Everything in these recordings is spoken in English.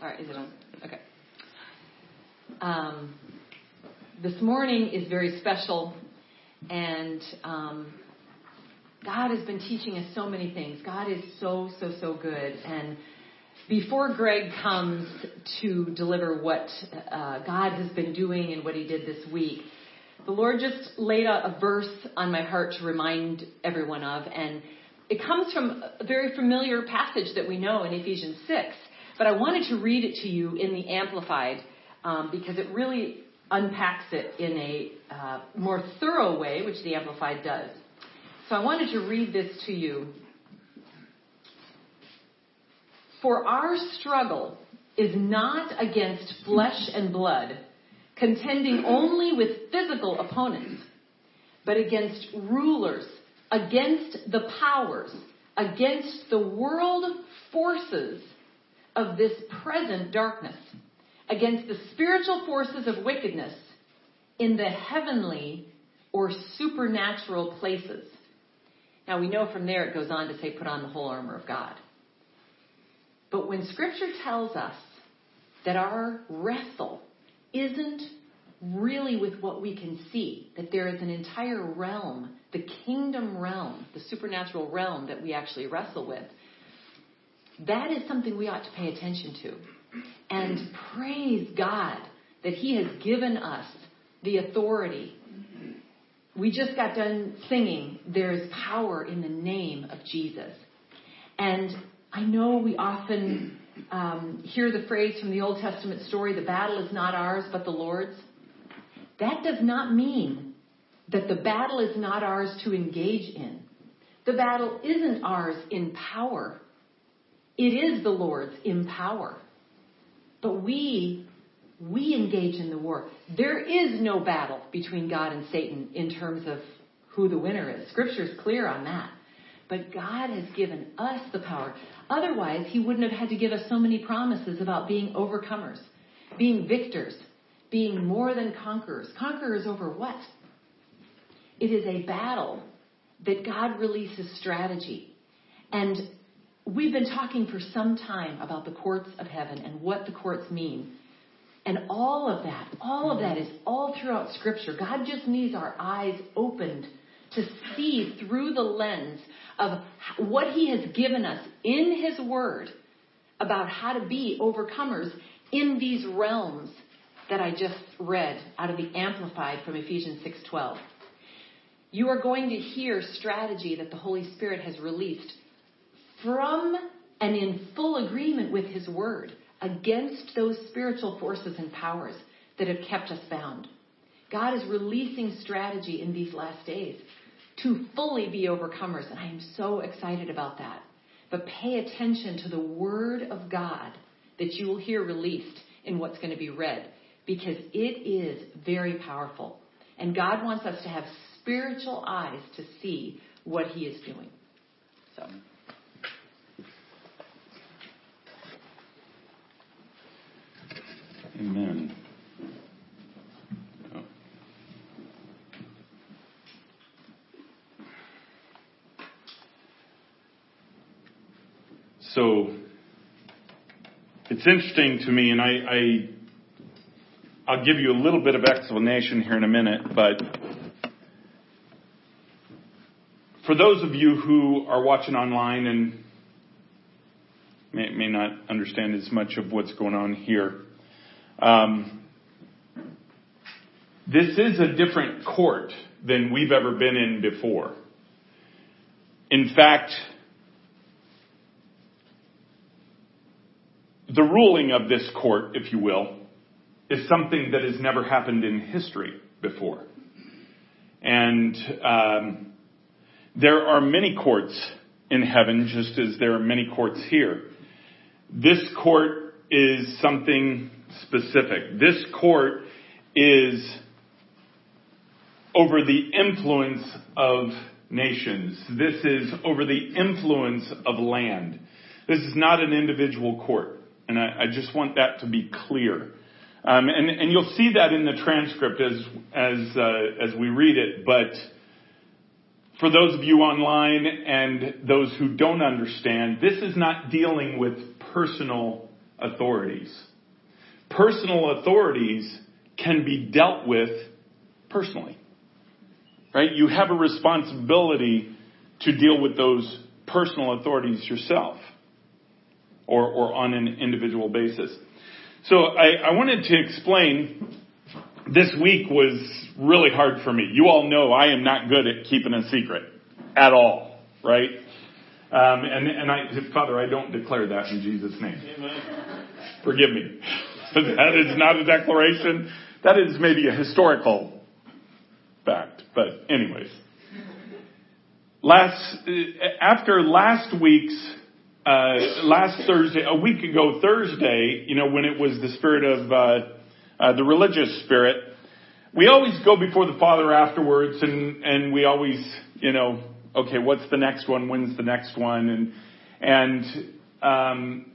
All right, is it on? Okay. Um, this morning is very special, and um, God has been teaching us so many things. God is so, so, so good. And before Greg comes to deliver what uh, God has been doing and what he did this week, the Lord just laid a, a verse on my heart to remind everyone of, and it comes from a very familiar passage that we know in Ephesians 6. But I wanted to read it to you in the Amplified um, because it really unpacks it in a uh, more thorough way, which the Amplified does. So I wanted to read this to you. For our struggle is not against flesh and blood, contending only with physical opponents, but against rulers, against the powers, against the world forces of this present darkness, against the spiritual forces of wickedness in the heavenly or supernatural places. Now we know from there it goes on to say, put on the whole armor of God. But when scripture tells us that our wrestle isn't really with what we can see, that there is an entire realm, the kingdom realm, the supernatural realm that we actually wrestle with, that is something we ought to pay attention to. And praise God that He has given us the authority. We just got done singing, There's power in the name of Jesus. And I know we often um, hear the phrase from the Old Testament story, the battle is not ours, but the Lord's. That does not mean that the battle is not ours to engage in. The battle isn't ours in power. It is the Lord's in power. But we, we engage in the war. There is no battle between God and Satan in terms of who the winner is. Scripture is clear on that. But God has given us the power. Otherwise, He wouldn't have had to give us so many promises about being overcomers, being victors, being more than conquerors. Conquerors over what? It is a battle that God releases strategy. And we've been talking for some time about the courts of heaven and what the courts mean. And all of that, all of that is all throughout Scripture. God just needs our eyes opened to see through the lens of what He has given us in His Word about how to be overcomers in these realms that I just read out of the Amplified from Ephesians 6:12. You are going to hear strategy that the Holy Spirit has released from and in full agreement with His Word against those spiritual forces and powers that have kept us bound. God is releasing strategy in these last days to fully be overcomers, and I am so excited about that. But pay attention to the Word of God that you will hear released in what's going to be read because it is very powerful. And God wants us to have spiritual eyes to see what He is doing. So. Amen. So it's interesting to me, and I, I I'll give you a little bit of explanation here in a minute, but for those of you who are watching online and may, may not understand as much of what's going on here, um, this is a different court than we've ever been in before. In fact, the ruling of this court, if you will, is something that has never happened in history before. And um, there are many courts in heaven, just as there are many courts here. This court is something specific. This court is over the influence of nations. This is over the influence of land. This is not an individual court. And I, I just want that to be clear. Um, and, and you'll see that in the transcript as, as, uh, as we read it. But for those of you online and those who don't understand, this is not dealing with personal authorities. Personal authorities can be dealt with personally. Right? You have a responsibility to deal with those personal authorities yourself or, or on an individual basis. So I, I wanted to explain this week was really hard for me. You all know I am not good at keeping a secret at all, right? Um, and, and I, Father, I don't declare that in Jesus' name. Amen. Forgive me. that is not a declaration. That is maybe a historical fact. But anyways. Last, after last week's, uh, last Thursday, a week ago Thursday, you know, when it was the spirit of, uh, uh, the religious spirit, we always go before the Father afterwards and, and we always, you know, okay, what's the next one? When's the next one? And, and, um,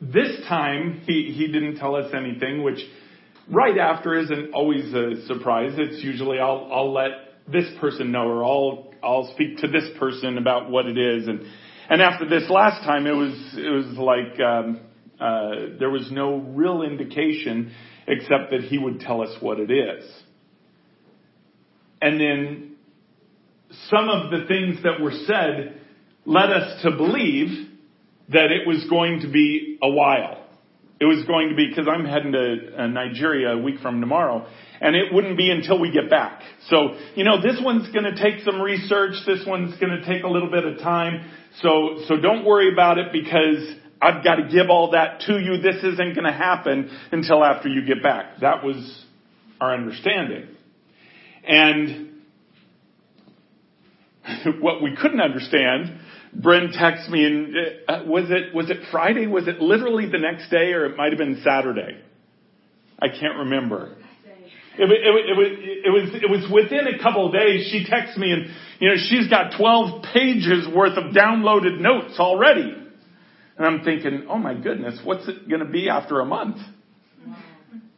this time he, he didn't tell us anything, which right after isn't always a surprise. It's usually I'll, I'll let this person know or I'll, I'll speak to this person about what it is. And, and after this last time, it was, it was like, um, uh, there was no real indication except that he would tell us what it is. And then some of the things that were said led us to believe that it was going to be a while. It was going to be, because I'm heading to uh, Nigeria a week from tomorrow, and it wouldn't be until we get back. So, you know, this one's going to take some research. This one's going to take a little bit of time. So, so don't worry about it because I've got to give all that to you. This isn't going to happen until after you get back. That was our understanding. And what we couldn't understand, Bryn texts me and uh, was it, was it Friday? Was it literally the next day or it might have been Saturday? I can't remember. It, it, it, was, it was, it was within a couple of days. She texts me and, you know, she's got 12 pages worth of downloaded notes already. And I'm thinking, oh my goodness, what's it going to be after a month?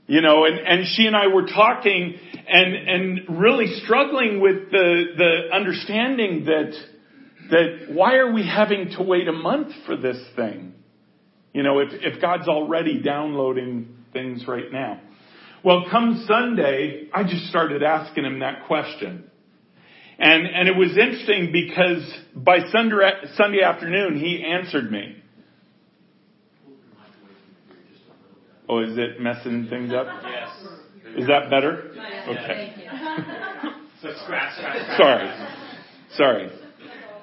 You know, and, and she and I were talking and, and really struggling with the, the understanding that, that why are we having to wait a month for this thing? You know, if, if God's already downloading things right now. Well, come Sunday, I just started asking him that question. And, and it was interesting because by Sunday, Sunday afternoon, he answered me. Oh, is it messing things up? Yes. Is that better? Okay. So scratch, scratch, Sorry. Sorry.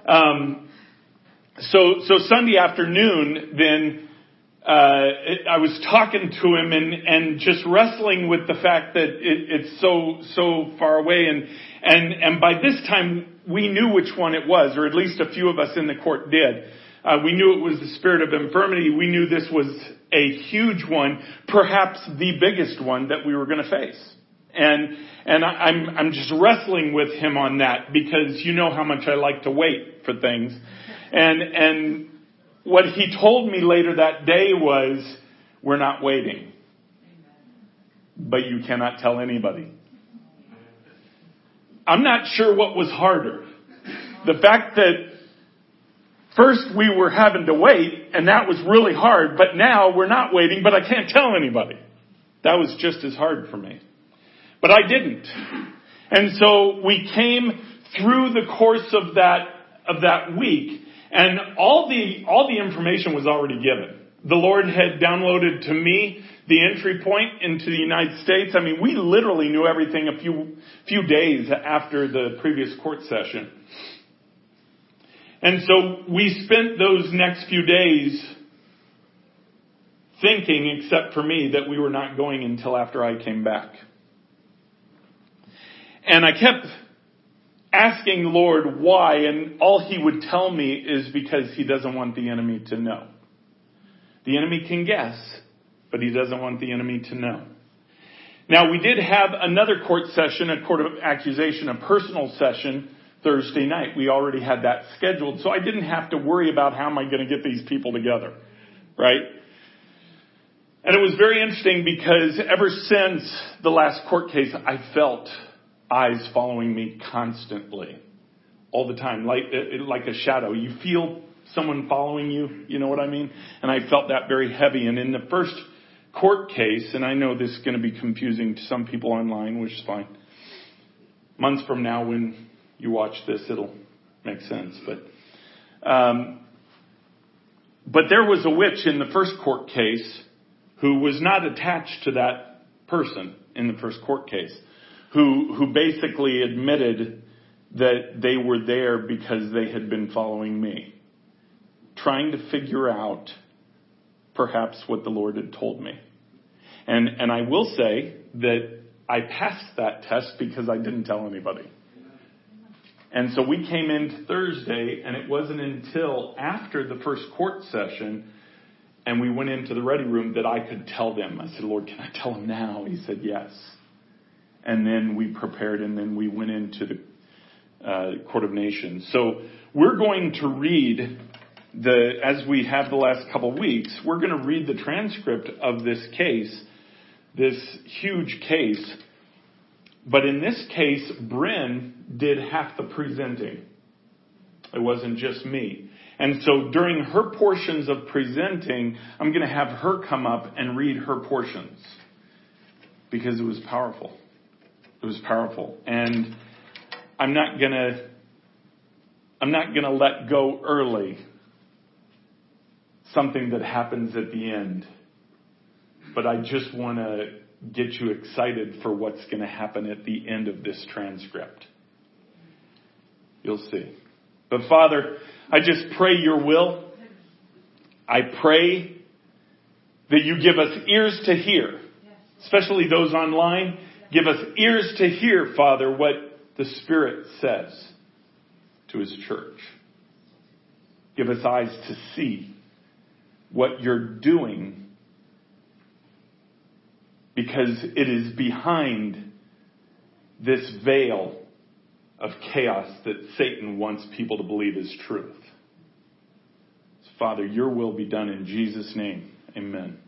Um, so, so Sunday afternoon, then, uh, I was talking to him and, and just wrestling with the fact that it, it's so, so far away. And, and, and by this time, we knew which one it was, or at least a few of us in the court did. Uh, we knew it was the spirit of infirmity. We knew this was a huge one, perhaps the biggest one that we were going to face. And, and I'm, I'm just wrestling with him on that because you know how much I like to wait for things. And, and what he told me later that day was, we're not waiting. But you cannot tell anybody. I'm not sure what was harder. The fact that First we were having to wait and that was really hard, but now we're not waiting, but I can't tell anybody. That was just as hard for me. But I didn't. And so we came through the course of that, of that week and all the, all the information was already given. The Lord had downloaded to me the entry point into the United States. I mean, we literally knew everything a few, few days after the previous court session. And so we spent those next few days thinking, except for me, that we were not going until after I came back. And I kept asking the Lord why, and all he would tell me is because he doesn't want the enemy to know. The enemy can guess, but he doesn't want the enemy to know. Now we did have another court session, a court of accusation, a personal session Thursday night. We already had that scheduled, so I didn't have to worry about how am I going to get these people together, right? And it was very interesting because ever since the last court case, I felt eyes following me constantly, all the time, like like a shadow. You feel someone following you. You know what I mean? And I felt that very heavy. And in the first court case, and I know this is going to be confusing to some people online, which is fine. Months from now, when you watch this, it'll make sense. But, um, but there was a witch in the first court case who was not attached to that person in the first court case, who who basically admitted that they were there because they had been following me, trying to figure out perhaps what the Lord had told me. And, and I will say that I passed that test because I didn't tell anybody. And so we came in Thursday, and it wasn't until after the first court session and we went into the ready room that I could tell them. I said, Lord, can I tell them now? He said, yes. And then we prepared, and then we went into the uh, Court of Nations. So we're going to read the, as we have the last couple of weeks, we're going to read the transcript of this case, this huge case. But in this case, Bryn did half the presenting. It wasn't just me. And so during her portions of presenting, I'm going to have her come up and read her portions because it was powerful. It was powerful. And I'm not going to I'm not to let go early something that happens at the end. But I just want to get you excited for what's going to happen at the end of this transcript. You'll see. But Father, I just pray your will. I pray that you give us ears to hear, especially those online. Give us ears to hear, Father, what the Spirit says to His church. Give us eyes to see what you're doing because it is behind this veil of chaos that Satan wants people to believe is truth. Father, your will be done in Jesus' name. Amen.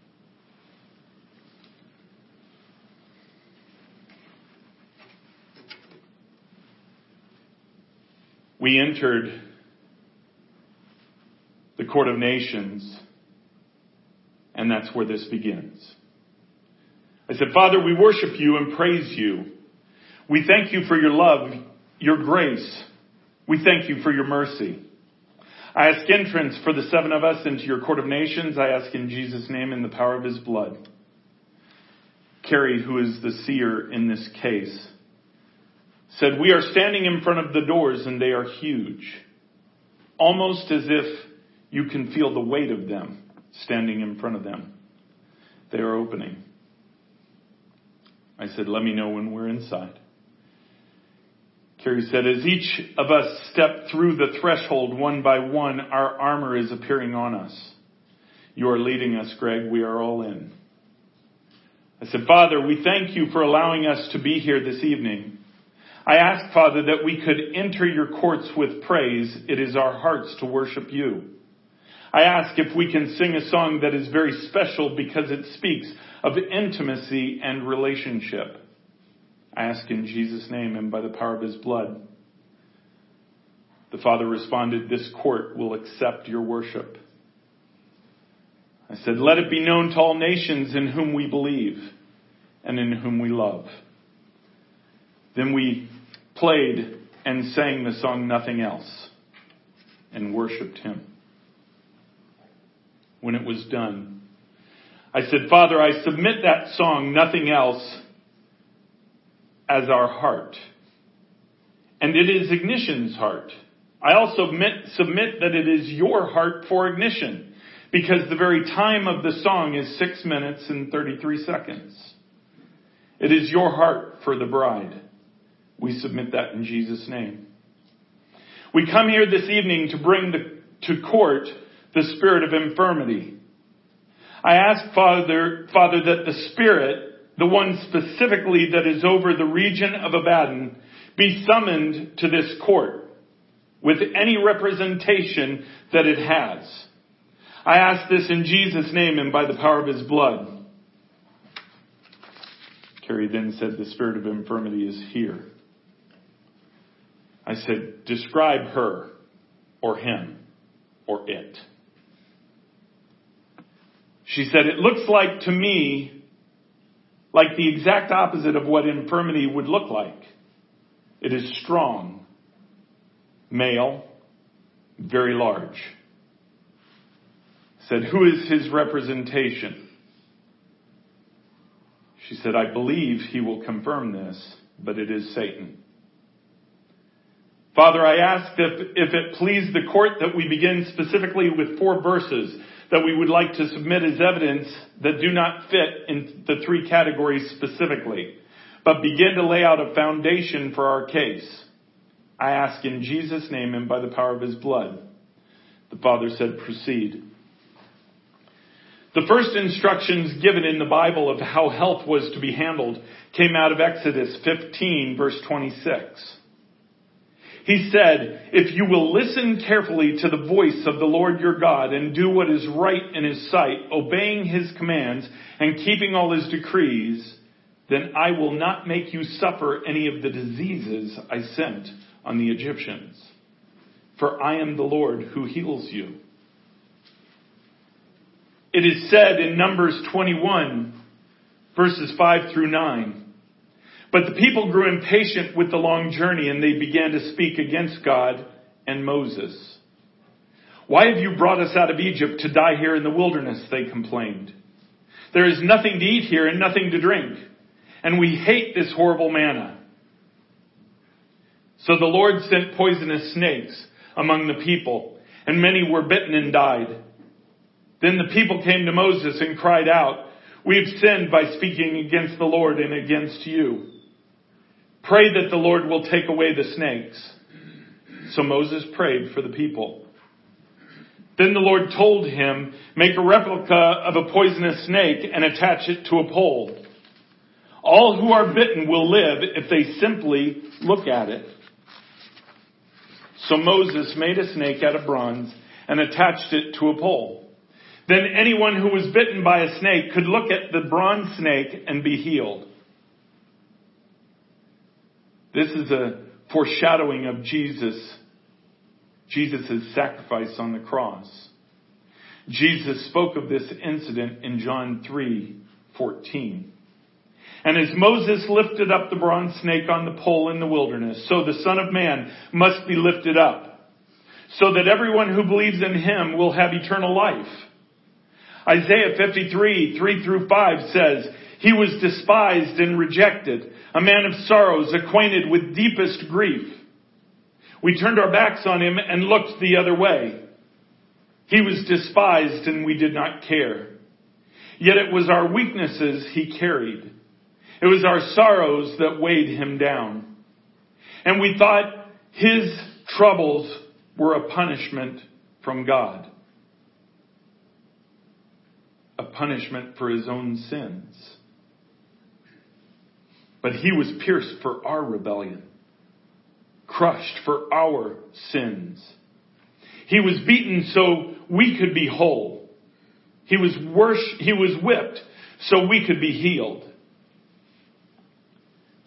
We entered the court of nations, and that's where this begins. I said, Father, we worship you and praise you. We thank you for your love, your grace. We thank you for your mercy. I ask entrance for the seven of us into your court of nations. I ask in Jesus' name in the power of his blood. Carrie, who is the seer in this case, said, We are standing in front of the doors and they are huge, almost as if you can feel the weight of them standing in front of them. They are opening. I said, Let me know when we're inside. Carrie said, As each of us step through the threshold one by one, our armor is appearing on us. You are leading us, Greg. We are all in. I said, Father, we thank you for allowing us to be here this evening. I ask, Father, that we could enter your courts with praise. It is our hearts to worship you. I ask if we can sing a song that is very special because it speaks of intimacy and relationship. I ask in Jesus' name and by the power of his blood. The Father responded, This court will accept your worship. I said, Let it be known to all nations in whom we believe and in whom we love. Then we played and sang the song Nothing Else and worshiped him. When it was done, I said, Father, I submit that song, Nothing Else, as our heart. And it is ignition's heart. I also submit that it is your heart for ignition because the very time of the song is six minutes and 33 seconds. It is your heart for the bride. We submit that in Jesus' name. We come here this evening to bring to court the spirit of infirmity. I ask Father, Father that the spirit the one specifically that is over the region of Abaddon, be summoned to this court with any representation that it has. I ask this in Jesus' name and by the power of his blood. Carrie then said, The spirit of infirmity is here. I said, Describe her or him. or it. She said, It looks like to me like the exact opposite of what infirmity would look like. It is strong, male, very large. Said, Who is his representation? She said, I believe he will confirm this, but it is Satan. Father, I ask if, if it please the court that we begin specifically with four verses that we would like to submit as evidence that do not fit in the three categories specifically, but begin to lay out a foundation for our case. I ask in Jesus' name and by the power of his blood. The Father said, proceed. The first instructions given in the Bible of how health was to be handled came out of Exodus 15 verse 26. He said, if you will listen carefully to the voice of the Lord your God and do what is right in his sight, obeying his commands and keeping all his decrees, then I will not make you suffer any of the diseases I sent on the Egyptians. For I am the Lord who heals you. It is said in Numbers 21 verses 5 through 9, but the people grew impatient with the long journey and they began to speak against God and Moses. Why have you brought us out of Egypt to die here in the wilderness? They complained. There is nothing to eat here and nothing to drink. And we hate this horrible manna. So the Lord sent poisonous snakes among the people and many were bitten and died. Then the people came to Moses and cried out, we have sinned by speaking against the Lord and against you. Pray that the Lord will take away the snakes. So Moses prayed for the people. Then the Lord told him, make a replica of a poisonous snake and attach it to a pole. All who are bitten will live if they simply look at it. So Moses made a snake out of bronze and attached it to a pole. Then anyone who was bitten by a snake could look at the bronze snake and be healed. This is a foreshadowing of Jesus, Jesus' sacrifice on the cross. Jesus spoke of this incident in John 3, 14. And as Moses lifted up the bronze snake on the pole in the wilderness, so the Son of Man must be lifted up, so that everyone who believes in him will have eternal life. Isaiah 53, 3 through 5 says, He was despised and rejected, a man of sorrows, acquainted with deepest grief. We turned our backs on him and looked the other way. He was despised and we did not care. Yet it was our weaknesses he carried. It was our sorrows that weighed him down. And we thought his troubles were a punishment from God. A punishment for his own sins but he was pierced for our rebellion, crushed for our sins. He was beaten so we could be whole. He was worsh- he was whipped so we could be healed.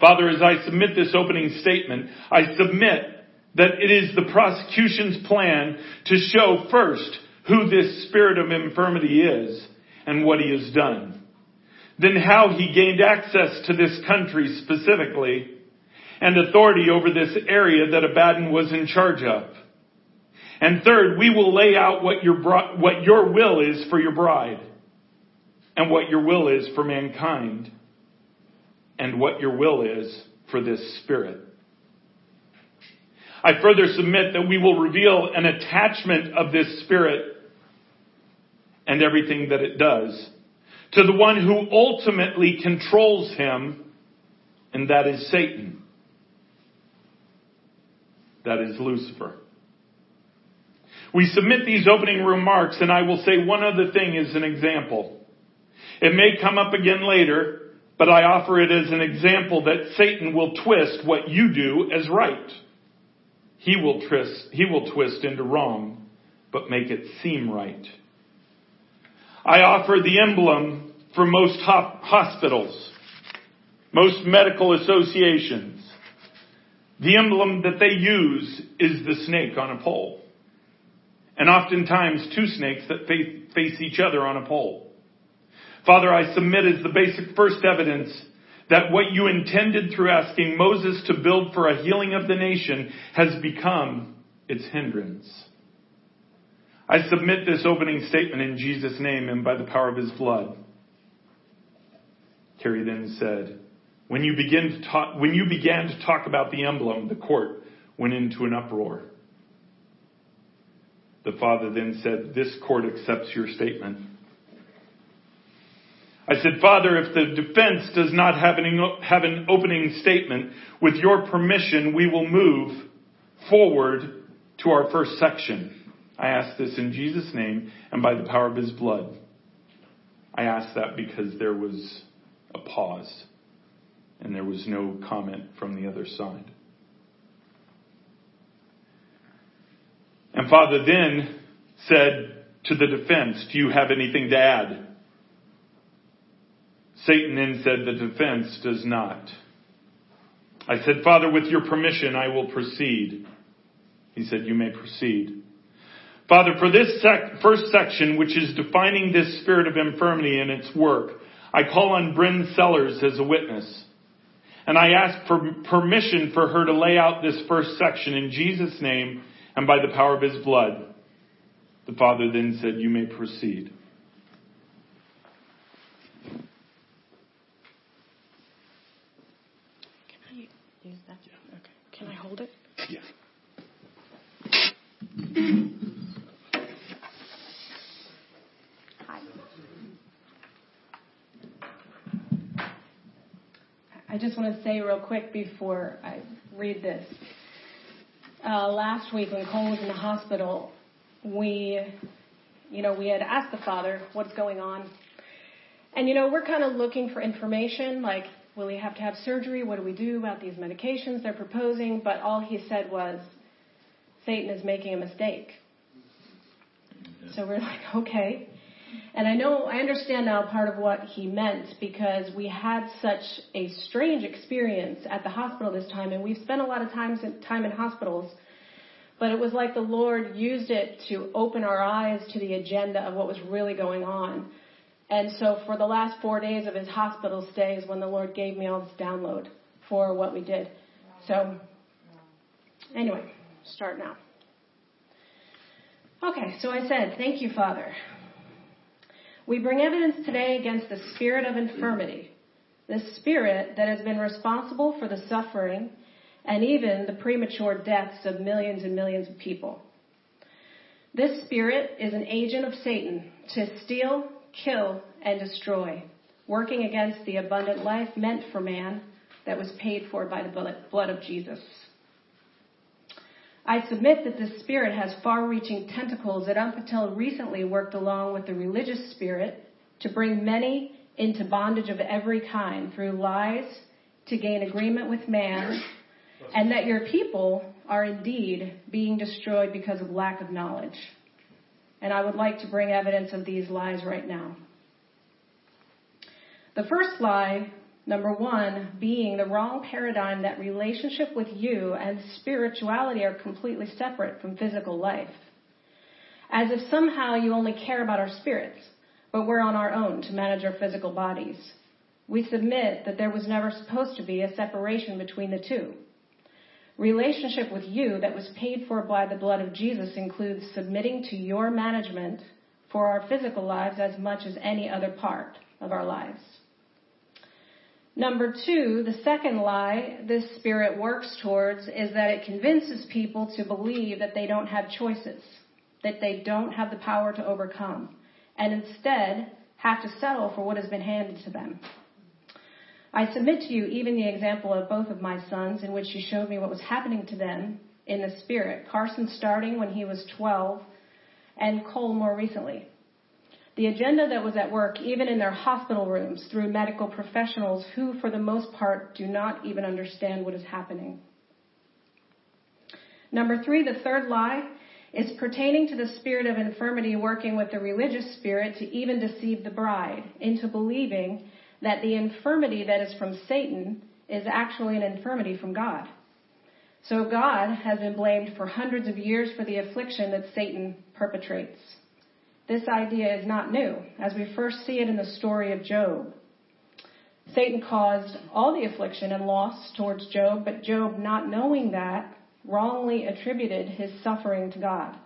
Father, as I submit this opening statement, I submit that it is the prosecution's plan to show first who this spirit of infirmity is and what he has done then how he gained access to this country specifically and authority over this area that Abaddon was in charge of. And third, we will lay out what your, what your will is for your bride and what your will is for mankind and what your will is for this spirit. I further submit that we will reveal an attachment of this spirit and everything that it does to the one who ultimately controls him, and that is Satan. That is Lucifer. We submit these opening remarks, and I will say one other thing as an example. It may come up again later, but I offer it as an example that Satan will twist what you do as right. He will twist, he will twist into wrong, but make it seem right. I offer the emblem for most hospitals, most medical associations. The emblem that they use is the snake on a pole. and oftentimes two snakes that face each other on a pole. Father, I submit as the basic first evidence that what you intended through asking Moses to build for a healing of the nation has become its hindrance. I submit this opening statement in Jesus' name and by the power of his blood. Carrie then said, when you, begin to talk, when you began to talk about the emblem, the court went into an uproar. The father then said, This court accepts your statement. I said, Father, if the defense does not have an, have an opening statement, with your permission, we will move forward to our first section. I ask this in Jesus' name and by the power of his blood. I ask that because there was a pause and there was no comment from the other side. And Father then said to the defense, Do you have anything to add? Satan then said, The defense does not. I said, Father, with your permission, I will proceed. He said, You may proceed. Father, for this sec- first section, which is defining this spirit of infirmity and its work, I call on Bryn Sellers as a witness. And I ask for permission for her to lay out this first section in Jesus' name and by the power of his blood. The Father then said, You may proceed. Can I use that? Okay. Can I hold it? Yeah. I just want to say real quick before I read this. Uh, last week when Cole was in the hospital, we, you know, we had asked the father what's going on. And, you know, we're kind of looking for information like, Will he have to have surgery? What do we do about these medications they're proposing? But all he said was, Satan is making a mistake. So we're like, okay. And I know, I understand now part of what he meant because we had such a strange experience at the hospital this time, and we've spent a lot of time, time in hospitals. But it was like the Lord used it to open our eyes to the agenda of what was really going on. And so for the last four days of his hospital stay is when the Lord gave me all this download for what we did. So anyway, start now. Okay, so I said, thank you, Father. We bring evidence today against the spirit of infirmity, the spirit that has been responsible for the suffering and even the premature deaths of millions and millions of people. This spirit is an agent of Satan to steal, kill, and destroy, working against the abundant life meant for man that was paid for by the blood of Jesus. I submit that this spirit has far reaching tentacles that up until recently worked along with the religious spirit to bring many into bondage of every kind through lies to gain agreement with man, and that your people are indeed being destroyed because of lack of knowledge. And I would like to bring evidence of these lies right now. The first lie, number one, being the wrong paradigm that relationship with you and spirituality are completely separate from physical life. As if somehow you only care about our spirits, but we're on our own to manage our physical bodies. We submit that there was never supposed to be a separation between the two. Relationship with you that was paid for by the blood of Jesus includes submitting to your management for our physical lives as much as any other part of our lives. Number two, the second lie this spirit works towards is that it convinces people to believe that they don't have choices, that they don't have the power to overcome, and instead have to settle for what has been handed to them. I submit to you even the example of both of my sons in which you showed me what was happening to them in the spirit. Carson starting when he was 12 and Cole more recently. The agenda that was at work, even in their hospital rooms, through medical professionals who, for the most part, do not even understand what is happening. Number three, the third lie is pertaining to the spirit of infirmity working with the religious spirit to even deceive the bride into believing that the infirmity that is from Satan is actually an infirmity from God. So God has been blamed for hundreds of years for the affliction that Satan perpetrates. This idea is not new, as we first see it in the story of Job. Satan caused all the affliction and loss towards Job, but Job, not knowing that, wrongly attributed his suffering to God.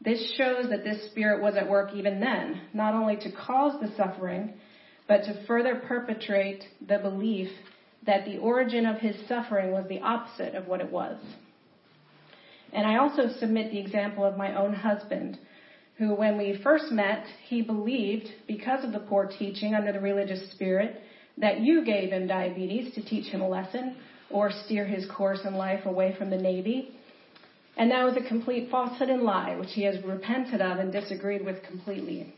This shows that this spirit was at work even then, not only to cause the suffering, but to further perpetrate the belief that the origin of his suffering was the opposite of what it was. And I also submit the example of my own husband, who, when we first met, he believed, because of the poor teaching under the religious spirit, that you gave him diabetes to teach him a lesson or steer his course in life away from the Navy. And that was a complete falsehood and lie, which he has repented of and disagreed with completely.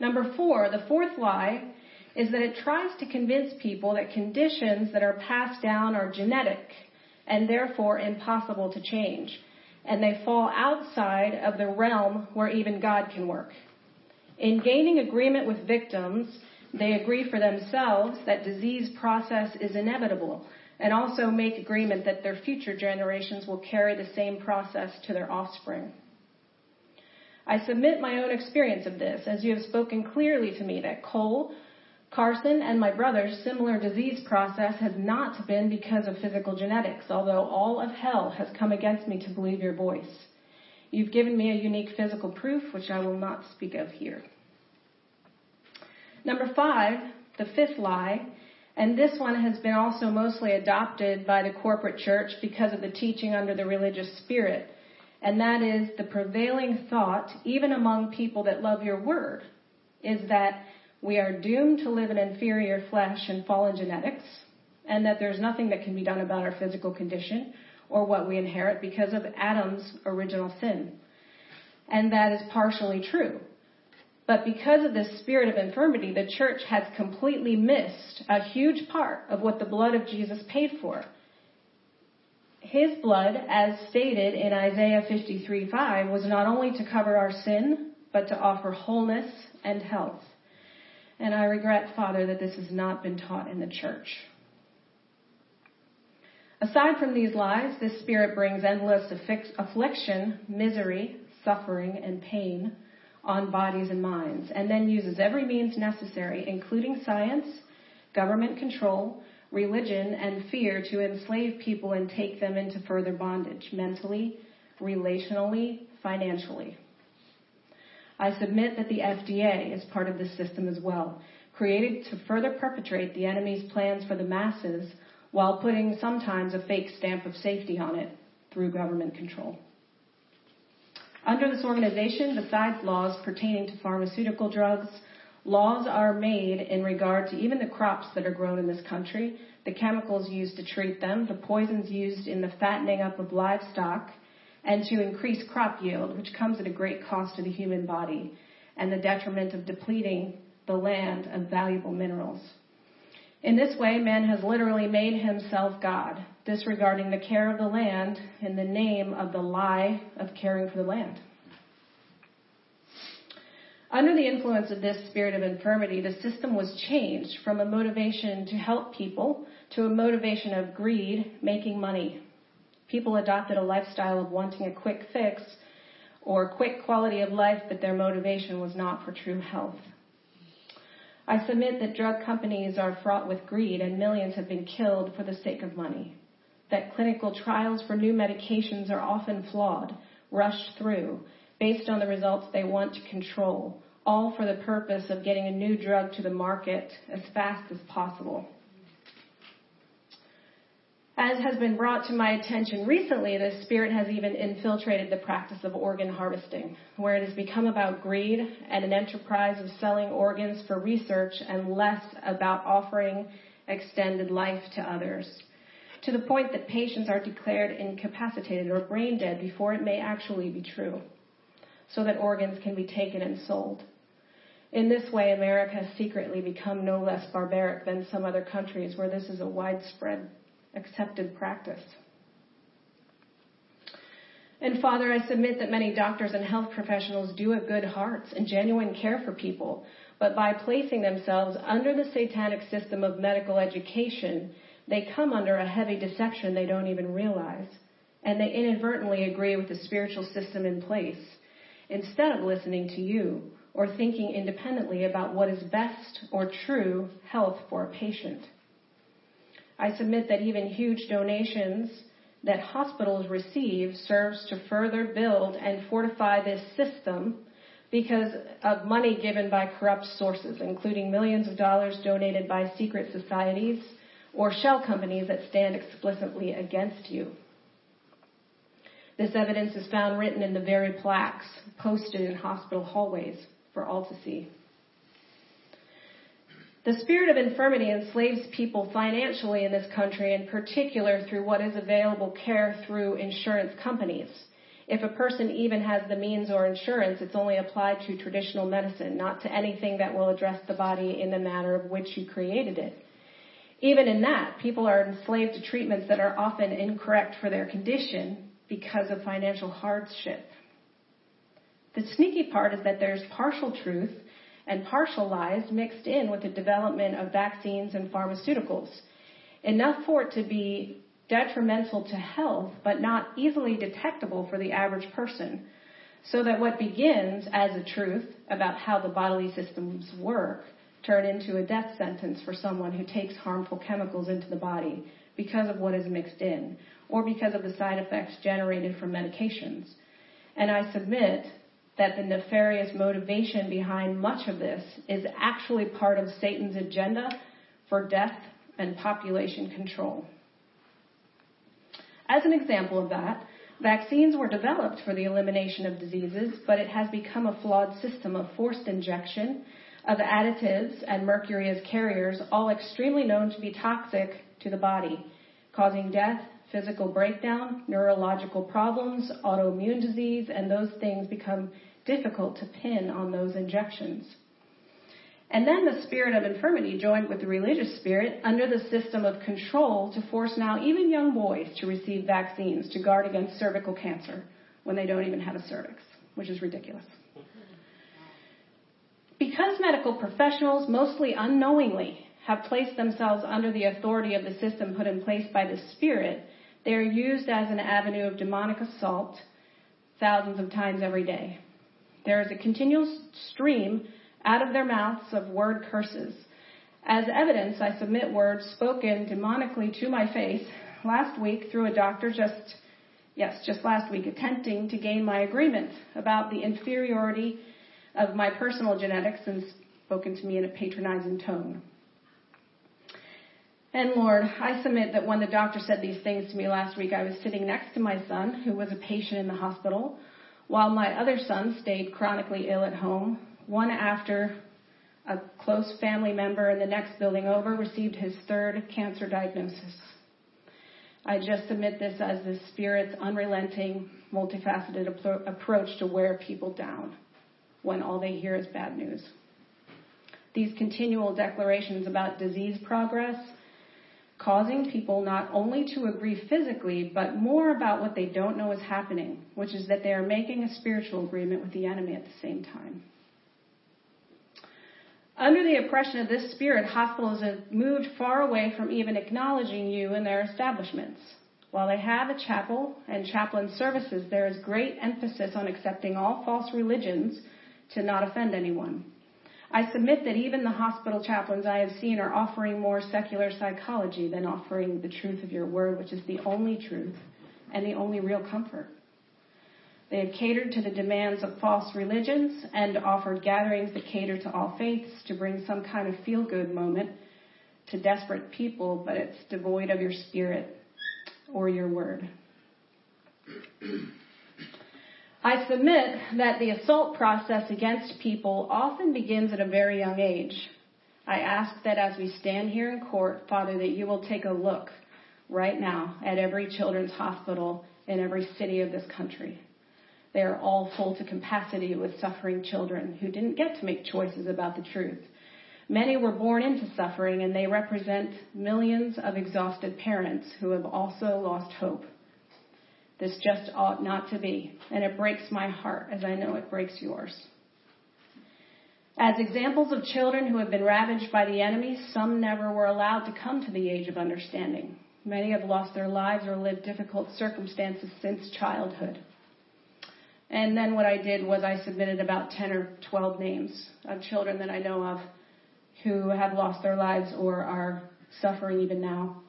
Number four, the fourth lie is that it tries to convince people that conditions that are passed down are genetic and therefore impossible to change. And they fall outside of the realm where even God can work. In gaining agreement with victims, they agree for themselves that disease process is inevitable and also make agreement that their future generations will carry the same process to their offspring. I submit my own experience of this, as you have spoken clearly to me that Cole, Carson, and my brother's similar disease process has not been because of physical genetics, although all of hell has come against me to believe your voice. You've given me a unique physical proof, which I will not speak of here. Number five, the fifth lie, and this one has been also mostly adopted by the corporate church because of the teaching under the religious spirit, and that is the prevailing thought, even among people that love your word, is that we are doomed to live in inferior flesh and fallen genetics, and that there's nothing that can be done about our physical condition or what we inherit because of Adam's original sin. And that is partially true. But because of this spirit of infirmity, the church has completely missed a huge part of what the blood of Jesus paid for. His blood, as stated in Isaiah 53:5, was not only to cover our sin, but to offer wholeness and health. And I regret, Father, that this has not been taught in the church. Aside from these lies, this spirit brings endless affliction, misery, suffering, and pain on bodies and minds, and then uses every means necessary, including science, government control, religion, and fear to enslave people and take them into further bondage, mentally, relationally, financially. I submit that the FDA is part of this system as well, created to further perpetrate the enemy's plans for the masses while putting sometimes a fake stamp of safety on it through government control. Under this organization, besides laws pertaining to pharmaceutical drugs, laws are made in regard to even the crops that are grown in this country, the chemicals used to treat them, the poisons used in the fattening up of livestock, and to increase crop yield, which comes at a great cost to the human body, and the detriment of depleting the land of valuable minerals. In this way, man has literally made himself God, disregarding the care of the land in the name of the lie of caring for the land. Under the influence of this spirit of infirmity, the system was changed from a motivation to help people to a motivation of greed, making money. People adopted a lifestyle of wanting a quick fix or quick quality of life, but their motivation was not for true health. I submit that drug companies are fraught with greed and millions have been killed for the sake of money. That clinical trials for new medications are often flawed, rushed through, based on the results they want to control, all for the purpose of getting a new drug to the market as fast as possible. As has been brought to my attention recently, the Spirit has even infiltrated the practice of organ harvesting, where it has become about greed and an enterprise of selling organs for research and less about offering extended life to others. To the point that patients are declared incapacitated or brain dead before it may actually be true, so that organs can be taken and sold. In this way, America has secretly become no less barbaric than some other countries where this is a widespread accepted practice. And Father, I submit that many doctors and health professionals do have good hearts and genuine care for people, but by placing themselves under the satanic system of medical education, they come under a heavy deception they don't even realize. and they inadvertently agree with the spiritual system in place instead of listening to you or thinking independently about what is best or true health for a patient. I submit that even huge donations that hospitals receive serves to further build and fortify this system because of money given by corrupt sources, including millions of dollars donated by secret societies or shell companies that stand explicitly against you. This evidence is found written in the very plaques posted in hospital hallways for all to see. The spirit of infirmity enslaves people financially in this country, in particular through what is available care through insurance companies. If a person even has the means or insurance, it's only applied to traditional medicine, not to anything that will address the body in the manner of which you created it. Even in that, people are enslaved to treatments that are often incorrect for their condition because of financial hardship. The sneaky part is that there's partial truth and partial lies mixed in with the development of vaccines and pharmaceuticals, enough for it to be detrimental to health, but not easily detectable for the average person. So that what begins as a truth about how the bodily systems work turn into a death sentence for someone who takes harmful chemicals into the body because of what is mixed in or because of the side effects generated from medications. And I submit that the nefarious motivation behind much of this is actually part of Satan's agenda for death and population control. As an example of that, vaccines were developed for the elimination of diseases, but it has become a flawed system of forced injection of additives and mercury as carriers, all extremely known to be toxic to the body, causing death, physical breakdown, neurological problems, autoimmune disease, and those things become difficult to pin on those injections. And then the spirit of infirmity joined with the religious spirit under the system of control to force now even young boys to receive vaccines to guard against cervical cancer when they don't even have a cervix, which is ridiculous. Because medical professionals, mostly unknowingly, have placed themselves under the authority of the system put in place by the Spirit, they are used as an avenue of demonic assault thousands of times every day. There is a continual stream out of their mouths of word curses. As evidence, I submit words spoken demonically to my face last week through a doctor just, yes, just last week, attempting to gain my agreement about the inferiority of my personal genetics and spoken to me in a patronizing tone. And Lord, I submit that when the doctor said these things to me last week, I was sitting next to my son, who was a patient in the hospital, while my other son stayed chronically ill at home, one after a close family member in the next building over received his third cancer diagnosis. I just submit this as the Spirit's unrelenting, multifaceted approach to wear people down when all they hear is bad news. These continual declarations about disease progress causing people not only to agree physically, but more about what they don't know is happening, which is that they are making a spiritual agreement with the enemy at the same time. Under the oppression of this spirit, hospitals have moved far away from even acknowledging you in their establishments. While they have a chapel and chaplain services, there is great emphasis on accepting all false religions to not offend anyone. I submit that even the hospital chaplains I have seen are offering more secular psychology than offering the truth of your word, which is the only truth and the only real comfort. They have catered to the demands of false religions and offered gatherings that cater to all faiths to bring some kind of feel good moment to desperate people, but it's devoid of your spirit or your word. I submit that the assault process against people often begins at a very young age. I ask that as we stand here in court, Father, that you will take a look right now at every children's hospital in every city of this country. They are all full to capacity with suffering children who didn't get to make choices about the truth. Many were born into suffering and they represent millions of exhausted parents who have also lost hope. This just ought not to be, and it breaks my heart as I know it breaks yours. As examples of children who have been ravaged by the enemy, some never were allowed to come to the age of understanding. Many have lost their lives or lived difficult circumstances since childhood. And then what I did was I submitted about 10 or 12 names of children that I know of who have lost their lives or are suffering even now,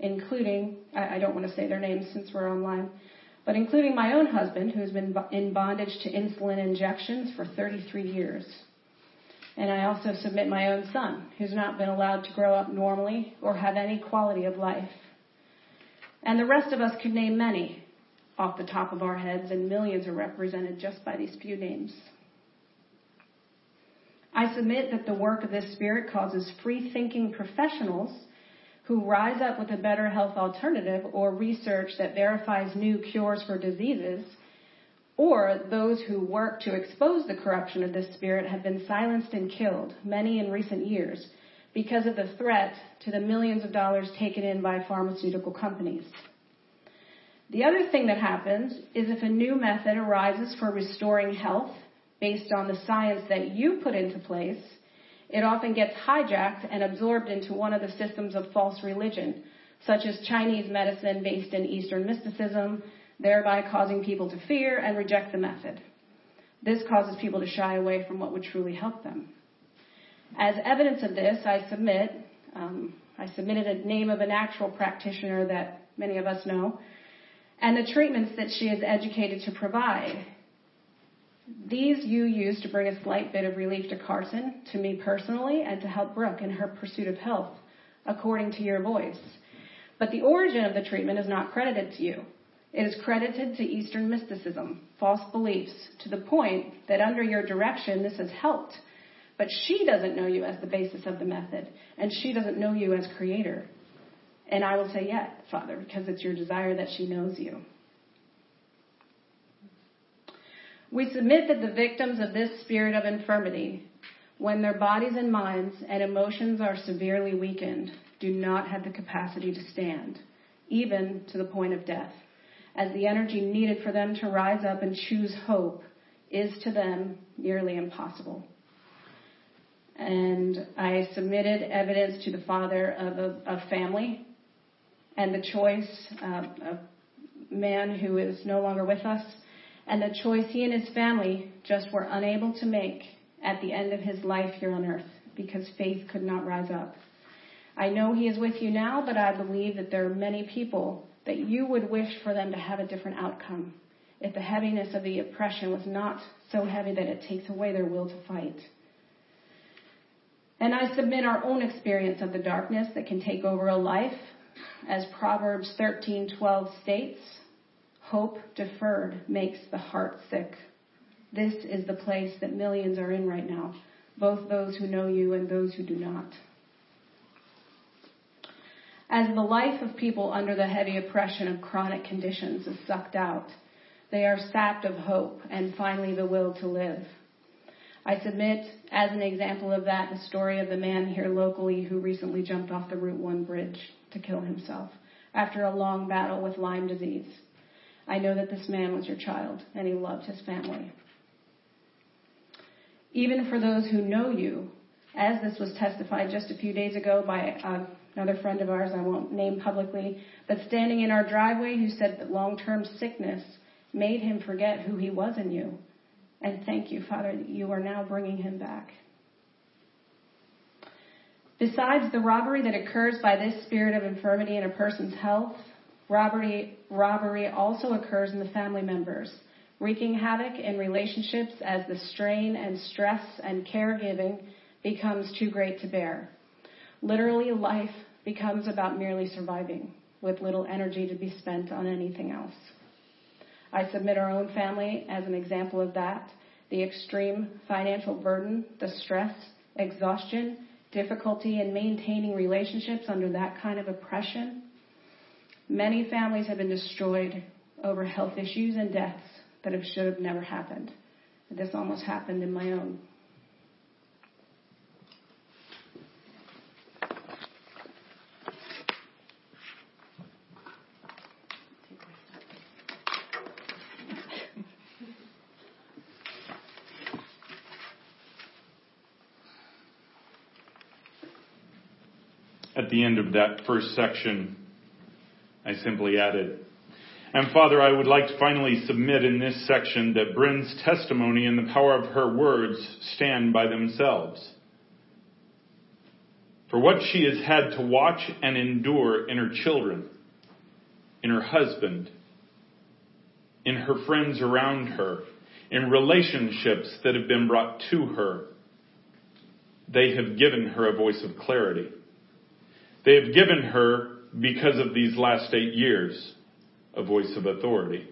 including, I, don't want to say their names since we're online, but including my own husband who's been in bondage to insulin injections for 33 years. And I also submit my own son who's not been allowed to grow up normally or have any quality of life. And the rest of us could name many off the top of our heads, and millions are represented just by these few names. I submit that the work of this Spirit causes free thinking professionals who rise up with a better health alternative or research that verifies new cures for diseases, or those who work to expose the corruption of this Spirit have been silenced and killed, many in recent years, because of the threat to the millions of dollars taken in by pharmaceutical companies. The other thing that happens is if a new method arises for restoring health based on the science that you put into place, it often gets hijacked and absorbed into one of the systems of false religion, such as Chinese medicine based in Eastern mysticism, thereby causing people to fear and reject the method. This causes people to shy away from what would truly help them. As evidence of this, I submit, um, I submitted a name of an actual practitioner that many of us know, and the treatments that she is educated to provide. These you used to bring a slight bit of relief to Carson, to me personally, and to help Brooke in her pursuit of health, according to your voice. But the origin of the treatment is not credited to you. It is credited to Eastern mysticism, false beliefs, to the point that under your direction this has helped. But she doesn't know you as the basis of the method, and she doesn't know you as creator. And I will say, Yet, Father, because it's your desire that she knows you. We submit that the victims of this spirit of infirmity, when their bodies and minds and emotions are severely weakened, do not have the capacity to stand, even to the point of death, as the energy needed for them to rise up and choose hope is to them nearly impossible. And I submitted evidence to the father of a, a family and the choice, uh, a man who is no longer with us, and the choice he and his family just were unable to make at the end of his life here on earth because faith could not rise up. I know he is with you now, but I believe that there are many people that you would wish for them to have a different outcome if the heaviness of the oppression was not so heavy that it takes away their will to fight. And I submit our own experience of the darkness that can take over a life as Proverbs 13:12 states, hope deferred makes the heart sick. This is the place that millions are in right now, both those who know you and those who do not. As the life of people under the heavy oppression of chronic conditions is sucked out, they are sapped of hope and finally the will to live. I submit as an example of that the story of the man here locally who recently jumped off the Route 1 bridge to kill himself after a long battle with Lyme disease. I know that this man was your child and he loved his family. Even for those who know you, as this was testified just a few days ago by uh, another friend of ours, I won't name publicly, but standing in our driveway who said that long term sickness made him forget who he was in you. And thank you, Father, that you are now bringing him back. Besides the robbery that occurs by this spirit of infirmity in a person's health, robbery, robbery also occurs in the family members, wreaking havoc in relationships as the strain and stress and caregiving becomes too great to bear. Literally, life becomes about merely surviving with little energy to be spent on anything else. I submit our own family as an example of that. The extreme financial burden, the stress, exhaustion, difficulty in maintaining relationships under that kind of oppression. Many families have been destroyed over health issues and deaths that have should have never happened. This almost happened in my own. at the end of that first section, I simply added. And Father, I would like to finally submit in this section that Bryn's testimony and the power of her words stand by themselves. For what she has had to watch and endure in her children, in her husband, in her friends around her, in relationships that have been brought to her, they have given her a voice of clarity. They have given her, because of these last eight years, a voice of authority.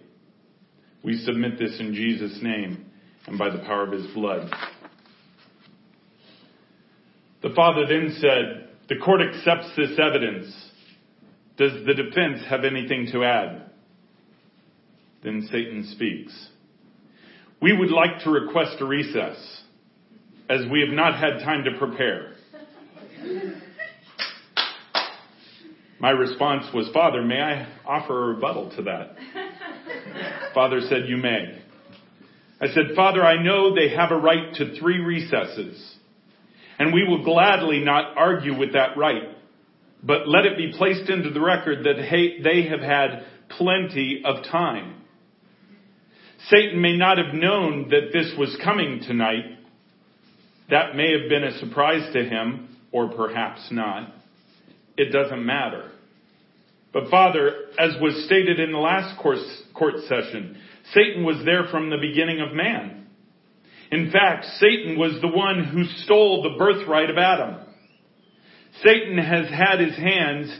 We submit this in Jesus' name and by the power of his blood. The father then said, The court accepts this evidence. Does the defense have anything to add? Then Satan speaks. We would like to request a recess, as we have not had time to prepare. My response was, Father, may I offer a rebuttal to that? Father said, You may. I said, Father, I know they have a right to three recesses, and we will gladly not argue with that right. But let it be placed into the record that they have had plenty of time. Satan may not have known that this was coming tonight. That may have been a surprise to him, or perhaps not. It doesn't matter. But Father, as was stated in the last court session, Satan was there from the beginning of man. In fact, Satan was the one who stole the birthright of Adam. Satan has had his hands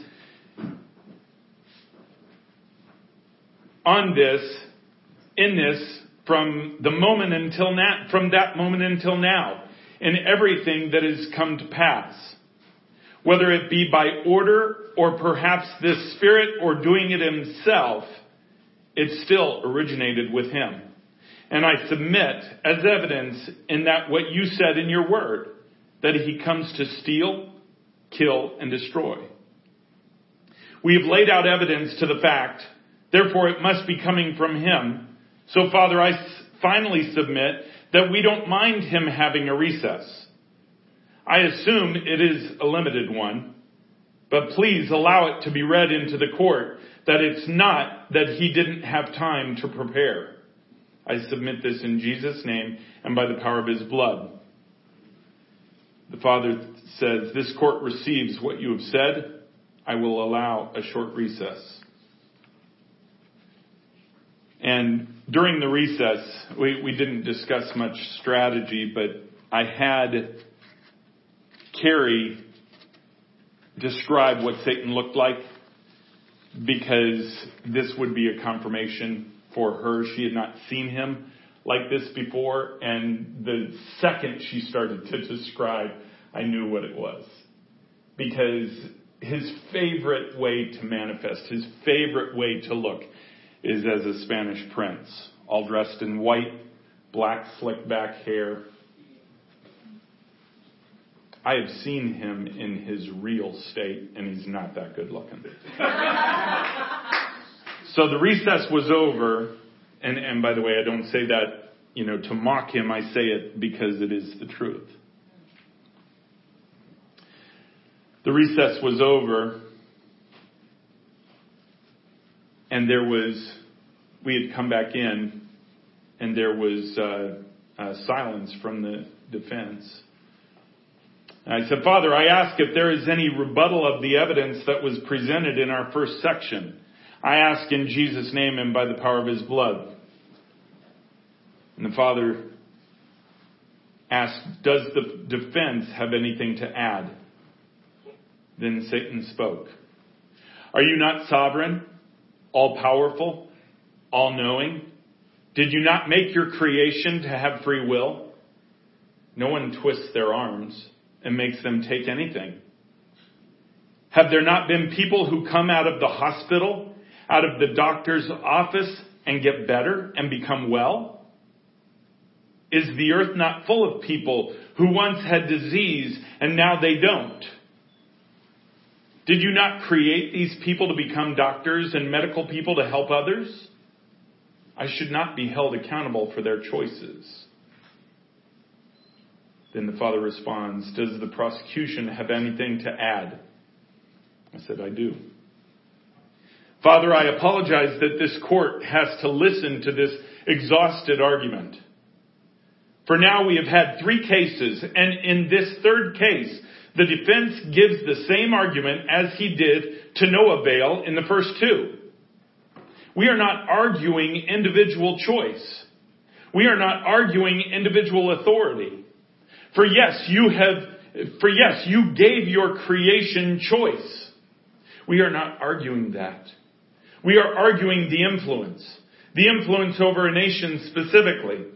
on this, in this, from the moment until now, from that moment until now, in everything that has come to pass whether it be by order or perhaps this spirit or doing it himself, it still originated with him. And I submit as evidence in that what you said in your word, that he comes to steal, kill, and destroy. We have laid out evidence to the fact, therefore it must be coming from him. So Father, I finally submit that we don't mind him having a recess. I assume it is a limited one, but please allow it to be read into the court that it's not that he didn't have time to prepare. I submit this in Jesus' name and by the power of his blood. The Father says, This court receives what you have said. I will allow a short recess. And during the recess, we, we didn't discuss much strategy, but I had Carrie describe what Satan looked like because this would be a confirmation for her. She had not seen him like this before, and the second she started to describe, I knew what it was. Because his favorite way to manifest, his favorite way to look, is as a Spanish prince, all dressed in white, black slick back hair, I have seen him in his real state, and he's not that good looking. so the recess was over, and, and by the way, I don't say that, you know, to mock him. I say it because it is the truth. The recess was over, and there was, we had come back in, and there was uh, uh, silence from the defense. I said, Father, I ask if there is any rebuttal of the evidence that was presented in our first section. I ask in Jesus' name and by the power of his blood. And the Father asked, Does the defense have anything to add? Then Satan spoke. Are you not sovereign, all powerful, all knowing? Did you not make your creation to have free will? No one twists their arms and makes them take anything? Have there not been people who come out of the hospital, out of the doctor's office, and get better and become well? Is the earth not full of people who once had disease and now they don't? Did you not create these people to become doctors and medical people to help others? I should not be held accountable for their choices. Then the father responds, Does the prosecution have anything to add? I said, I do. Father, I apologize that this court has to listen to this exhausted argument. For now we have had three cases, and in this third case, the defense gives the same argument as he did to no avail in the first two. We are not arguing individual choice. We are not arguing individual authority. For yes, you have, for yes, you gave your creation choice. We are not arguing that. We are arguing the influence. The influence over a nation specifically.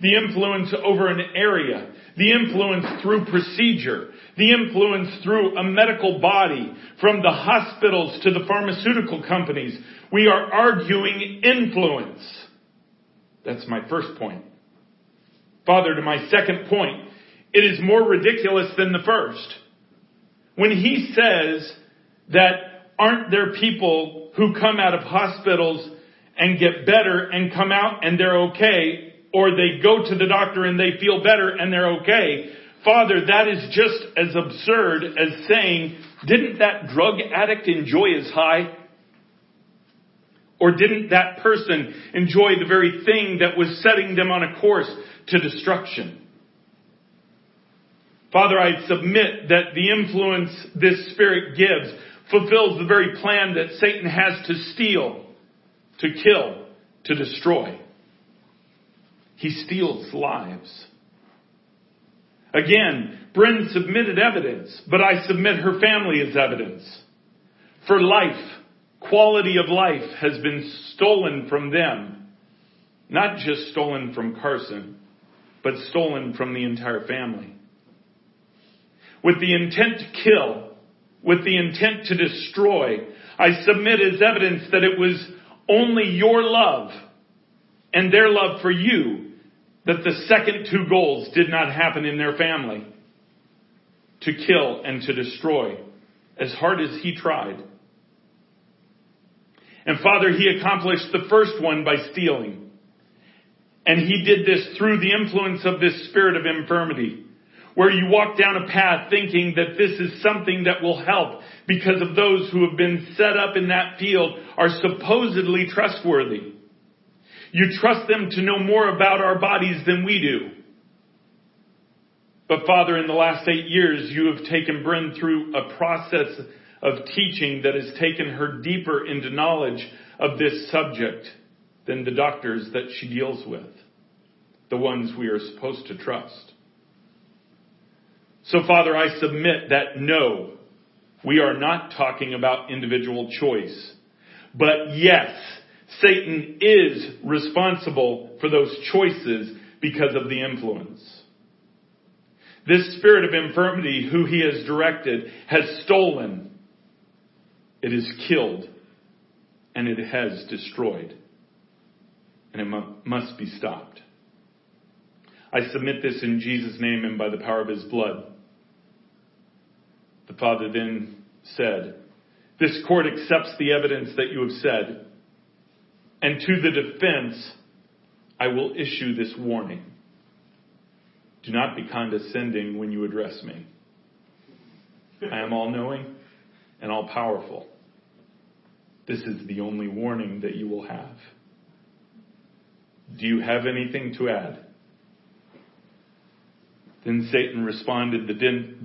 The influence over an area. The influence through procedure. The influence through a medical body. From the hospitals to the pharmaceutical companies. We are arguing influence. That's my first point. Father, to my second point, it is more ridiculous than the first. When he says that aren't there people who come out of hospitals and get better and come out and they're okay, or they go to the doctor and they feel better and they're okay, Father, that is just as absurd as saying, didn't that drug addict enjoy his high? Or didn't that person enjoy the very thing that was setting them on a course to destruction? Father, I submit that the influence this Spirit gives fulfills the very plan that Satan has to steal, to kill, to destroy. He steals lives. Again, Bryn submitted evidence, but I submit her family as evidence. For life, quality of life has been stolen from them. Not just stolen from Carson, but stolen from the entire family. With the intent to kill, with the intent to destroy, I submit as evidence that it was only your love and their love for you that the second two goals did not happen in their family. To kill and to destroy, as hard as he tried. And Father, he accomplished the first one by stealing. And he did this through the influence of this spirit of infirmity where you walk down a path thinking that this is something that will help because of those who have been set up in that field are supposedly trustworthy. You trust them to know more about our bodies than we do. But Father, in the last eight years, you have taken Bryn through a process of teaching that has taken her deeper into knowledge of this subject than the doctors that she deals with, the ones we are supposed to trust. So Father, I submit that no, we are not talking about individual choice. But yes, Satan is responsible for those choices because of the influence. This spirit of infirmity, who he has directed, has stolen. It is killed. And it has destroyed. And it must be stopped. I submit this in Jesus' name and by the power of his blood. The father then said, This court accepts the evidence that you have said, and to the defense, I will issue this warning. Do not be condescending when you address me. I am all knowing and all powerful. This is the only warning that you will have. Do you have anything to add? Then Satan responded, The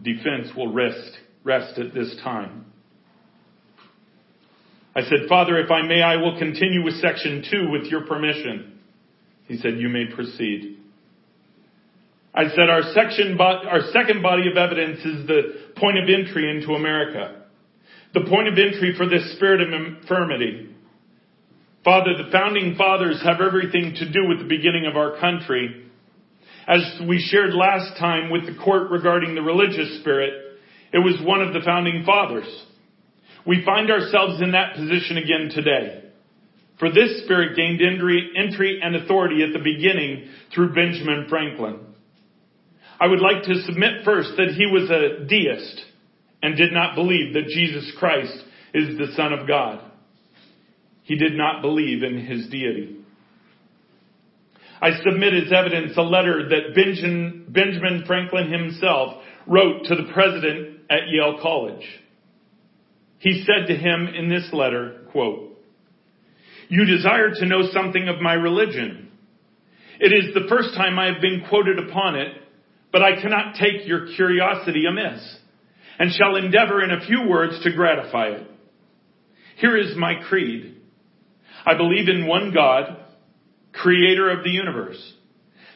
defense will rest rest at this time. I said, Father, if I may, I will continue with section two with your permission. He said, you may proceed. I said, our section, our second body of evidence is the point of entry into America. The point of entry for this spirit of infirmity. Father, the founding fathers have everything to do with the beginning of our country. As we shared last time with the court regarding the religious spirit, it was one of the founding fathers. We find ourselves in that position again today. For this spirit gained entry and authority at the beginning through Benjamin Franklin. I would like to submit first that he was a deist and did not believe that Jesus Christ is the Son of God. He did not believe in his deity. I submit as evidence a letter that Benjamin Franklin himself wrote to the president at Yale College. He said to him in this letter, quote, You desire to know something of my religion. It is the first time I have been quoted upon it, but I cannot take your curiosity amiss, and shall endeavor in a few words to gratify it. Here is my creed. I believe in one God, creator of the universe,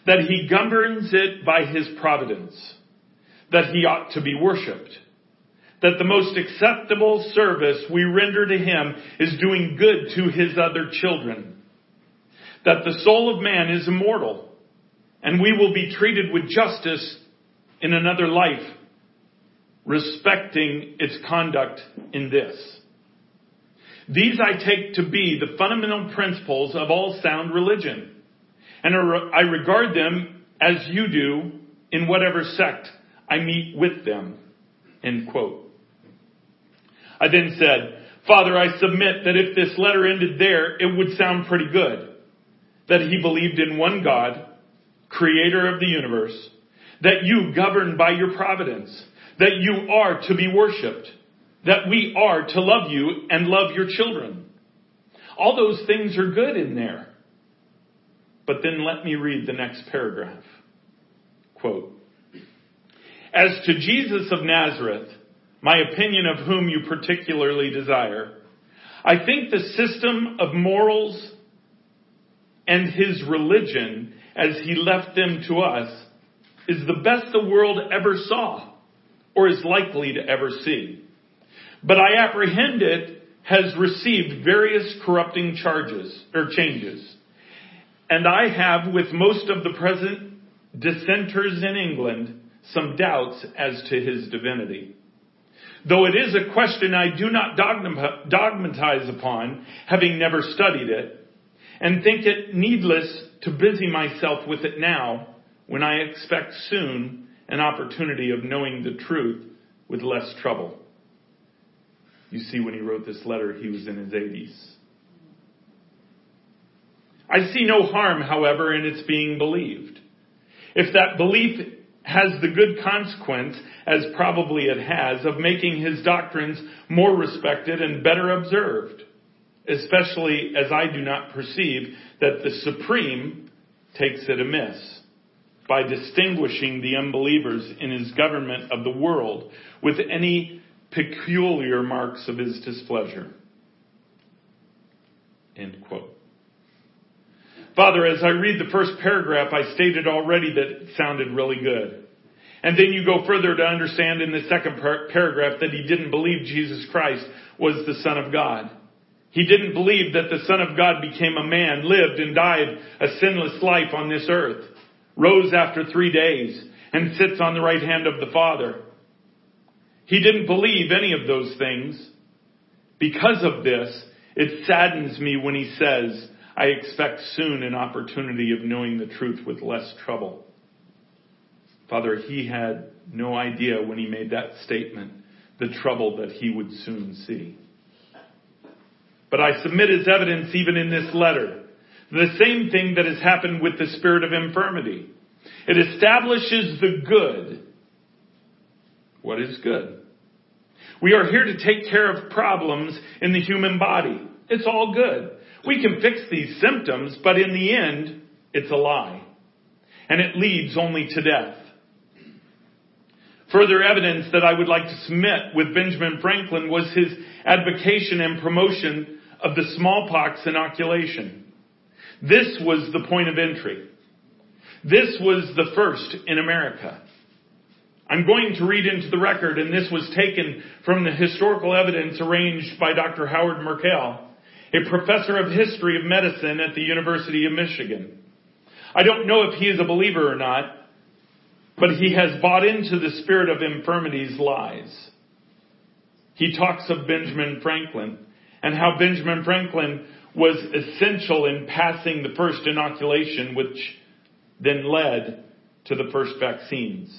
that he governs it by his providence, that he ought to be worshiped, that the most acceptable service we render to him is doing good to his other children, that the soul of man is immortal, and we will be treated with justice in another life, respecting its conduct in this. These I take to be the fundamental principles of all sound religion, and I regard them as you do in whatever sect I meet with them. End quote. I then said, Father, I submit that if this letter ended there, it would sound pretty good. That he believed in one God, creator of the universe, that you govern by your providence, that you are to be worshiped, that we are to love you and love your children. All those things are good in there. But then let me read the next paragraph. Quote, As to Jesus of Nazareth, my opinion of whom you particularly desire, I think the system of morals and his religion as he left them to us is the best the world ever saw or is likely to ever see. But I apprehend it has received various corrupting charges or changes. And I have with most of the present dissenters in England some doubts as to his divinity. Though it is a question I do not dogmatize upon, having never studied it, and think it needless to busy myself with it now, when I expect soon an opportunity of knowing the truth with less trouble. You see, when he wrote this letter, he was in his 80s. I see no harm, however, in its being believed. If that belief has the good consequence, as probably it has, of making his doctrines more respected and better observed, especially as I do not perceive that the Supreme takes it amiss by distinguishing the unbelievers in his government of the world with any peculiar marks of his displeasure. End quote. Father, as I read the first paragraph, I stated already that it sounded really good. And then you go further to understand in the second par- paragraph that he didn't believe Jesus Christ was the Son of God. He didn't believe that the Son of God became a man, lived and died a sinless life on this earth, rose after three days, and sits on the right hand of the Father. He didn't believe any of those things. Because of this, it saddens me when he says, I expect soon an opportunity of knowing the truth with less trouble. Father, he had no idea when he made that statement the trouble that he would soon see. But I submit as evidence even in this letter the same thing that has happened with the spirit of infirmity. It establishes the good. What is good? We are here to take care of problems in the human body. It's all good. We can fix these symptoms, but in the end, it's a lie. And it leads only to death. Further evidence that I would like to submit with Benjamin Franklin was his advocation and promotion of the smallpox inoculation. This was the point of entry. This was the first in America. I'm going to read into the record, and this was taken from the historical evidence arranged by Dr. Howard Markel a professor of history of medicine at the University of Michigan. I don't know if he is a believer or not, but he has bought into the spirit of infirmity's lies. He talks of Benjamin Franklin and how Benjamin Franklin was essential in passing the first inoculation, which then led to the first vaccines.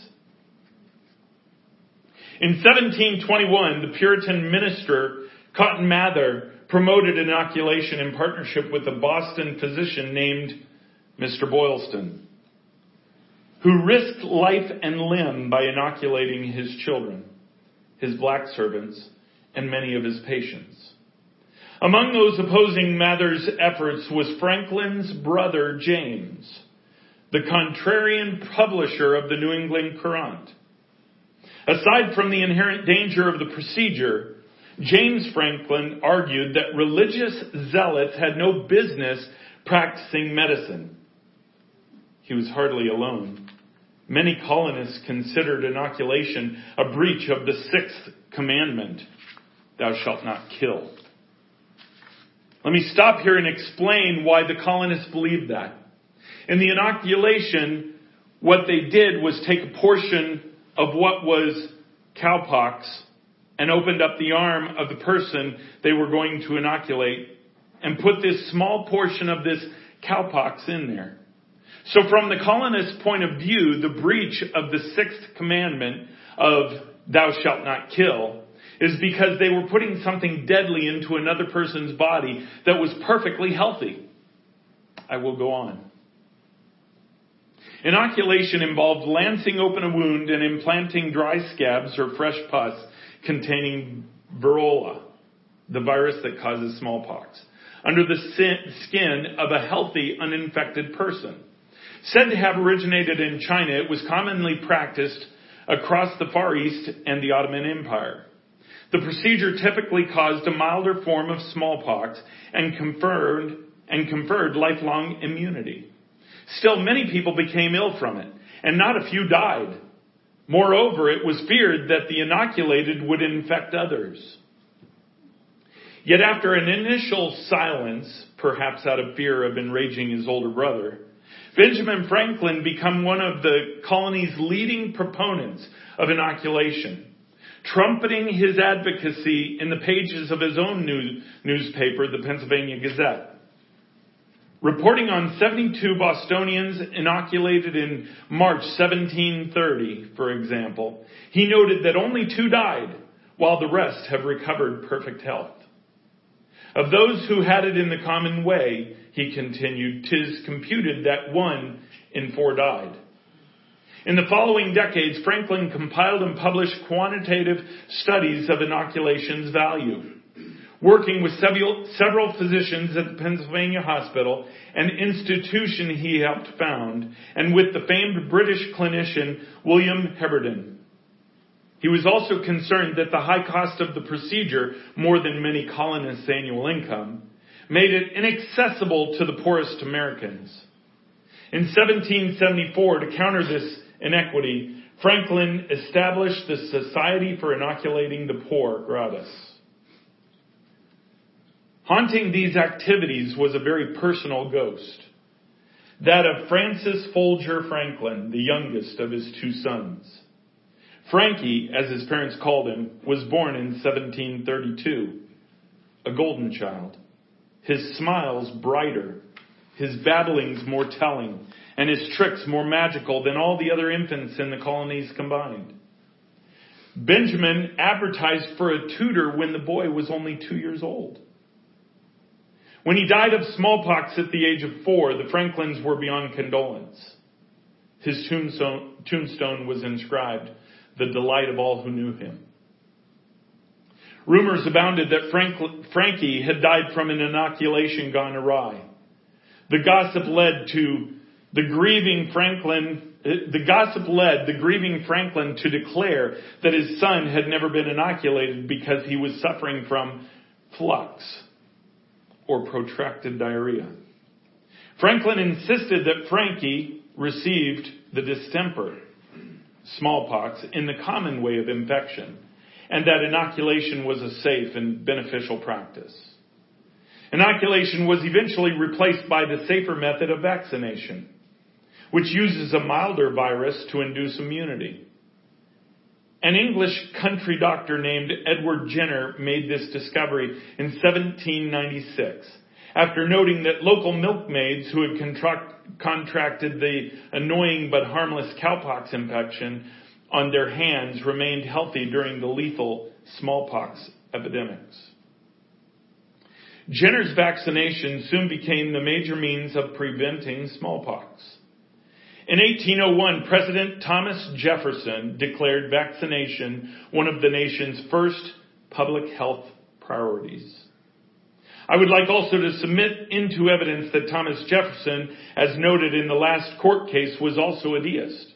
In 1721, the Puritan minister Cotton Mather promoted inoculation in partnership with a Boston physician named Mr. Boylston, who risked life and limb by inoculating his children, his black servants, and many of his patients. Among those opposing Mather's efforts was Franklin's brother James, the contrarian publisher of the New England Courant. Aside from the inherent danger of the procedure, James Franklin argued that religious zealots had no business practicing medicine. He was hardly alone. Many colonists considered inoculation a breach of the sixth commandment Thou shalt not kill. Let me stop here and explain why the colonists believed that. In the inoculation, what they did was take a portion of what was cowpox and opened up the arm of the person they were going to inoculate and put this small portion of this cowpox in there. So from the colonist's point of view, the breach of the sixth commandment of thou shalt not kill is because they were putting something deadly into another person's body that was perfectly healthy. I will go on. Inoculation involved lancing open a wound and implanting dry scabs or fresh pus containing variola, the virus that causes smallpox, under the skin of a healthy, uninfected person. Said to have originated in China, it was commonly practiced across the Far East and the Ottoman Empire. The procedure typically caused a milder form of smallpox and conferred, and conferred lifelong immunity. Still, many people became ill from it, and not a few died. Moreover, it was feared that the inoculated would infect others. Yet after an initial silence, perhaps out of fear of enraging his older brother, Benjamin Franklin became one of the colony's leading proponents of inoculation, trumpeting his advocacy in the pages of his own news, newspaper, the Pennsylvania Gazette. Reporting on 72 Bostonians inoculated in March 1730, for example, he noted that only two died, while the rest have recovered perfect health. Of those who had it in the common way, he continued, tis computed that one in four died. In the following decades, Franklin compiled and published quantitative studies of inoculation's value working with several, physicians at the Pennsylvania Hospital, an institution he helped found, and with the famed British clinician William Heberden. He was also concerned that the high cost of the procedure, more than many colonists' annual income, made it inaccessible to the poorest Americans. In 1774, to counter this inequity, Franklin established the Society for Inoculating the Poor, Gratis. Haunting these activities was a very personal ghost. That of Francis Folger Franklin, the youngest of his two sons. Frankie, as his parents called him, was born in 1732. A golden child. His smiles brighter, his babblings more telling, and his tricks more magical than all the other infants in the colonies combined. Benjamin advertised for a tutor when the boy was only two years old. When he died of smallpox at the age of four, the Franklins were beyond condolence. His tombstone, tombstone was inscribed, the delight of all who knew him. Rumors abounded that Frank, Frankie had died from an inoculation gone awry. The gossip led to the grieving Franklin, uh, the gossip led the grieving Franklin to declare that his son had never been inoculated because he was suffering from flux or protracted diarrhea. Franklin insisted that Frankie received the distemper, smallpox, in the common way of infection, and that inoculation was a safe and beneficial practice. Inoculation was eventually replaced by the safer method of vaccination, which uses a milder virus to induce immunity. An English country doctor named Edward Jenner made this discovery in 1796 after noting that local milkmaids who had contract, contracted the annoying but harmless cowpox infection on their hands remained healthy during the lethal smallpox epidemics. Jenner's vaccination soon became the major means of preventing smallpox. In 1801, President Thomas Jefferson declared vaccination one of the nation's first public health priorities. I would like also to submit into evidence that Thomas Jefferson, as noted in the last court case, was also a deist,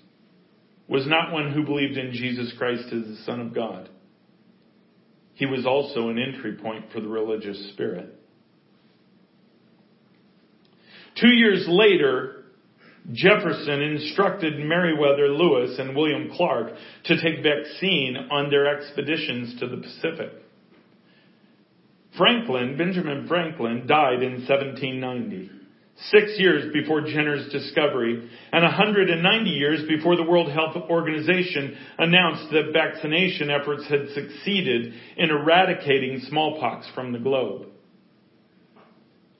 was not one who believed in Jesus Christ as the Son of God. He was also an entry point for the religious spirit. Two years later, Jefferson instructed Meriwether Lewis and William Clark to take vaccine on their expeditions to the Pacific. Franklin, Benjamin Franklin, died in 1790, six years before Jenner's discovery, and 190 years before the World Health Organization announced that vaccination efforts had succeeded in eradicating smallpox from the globe.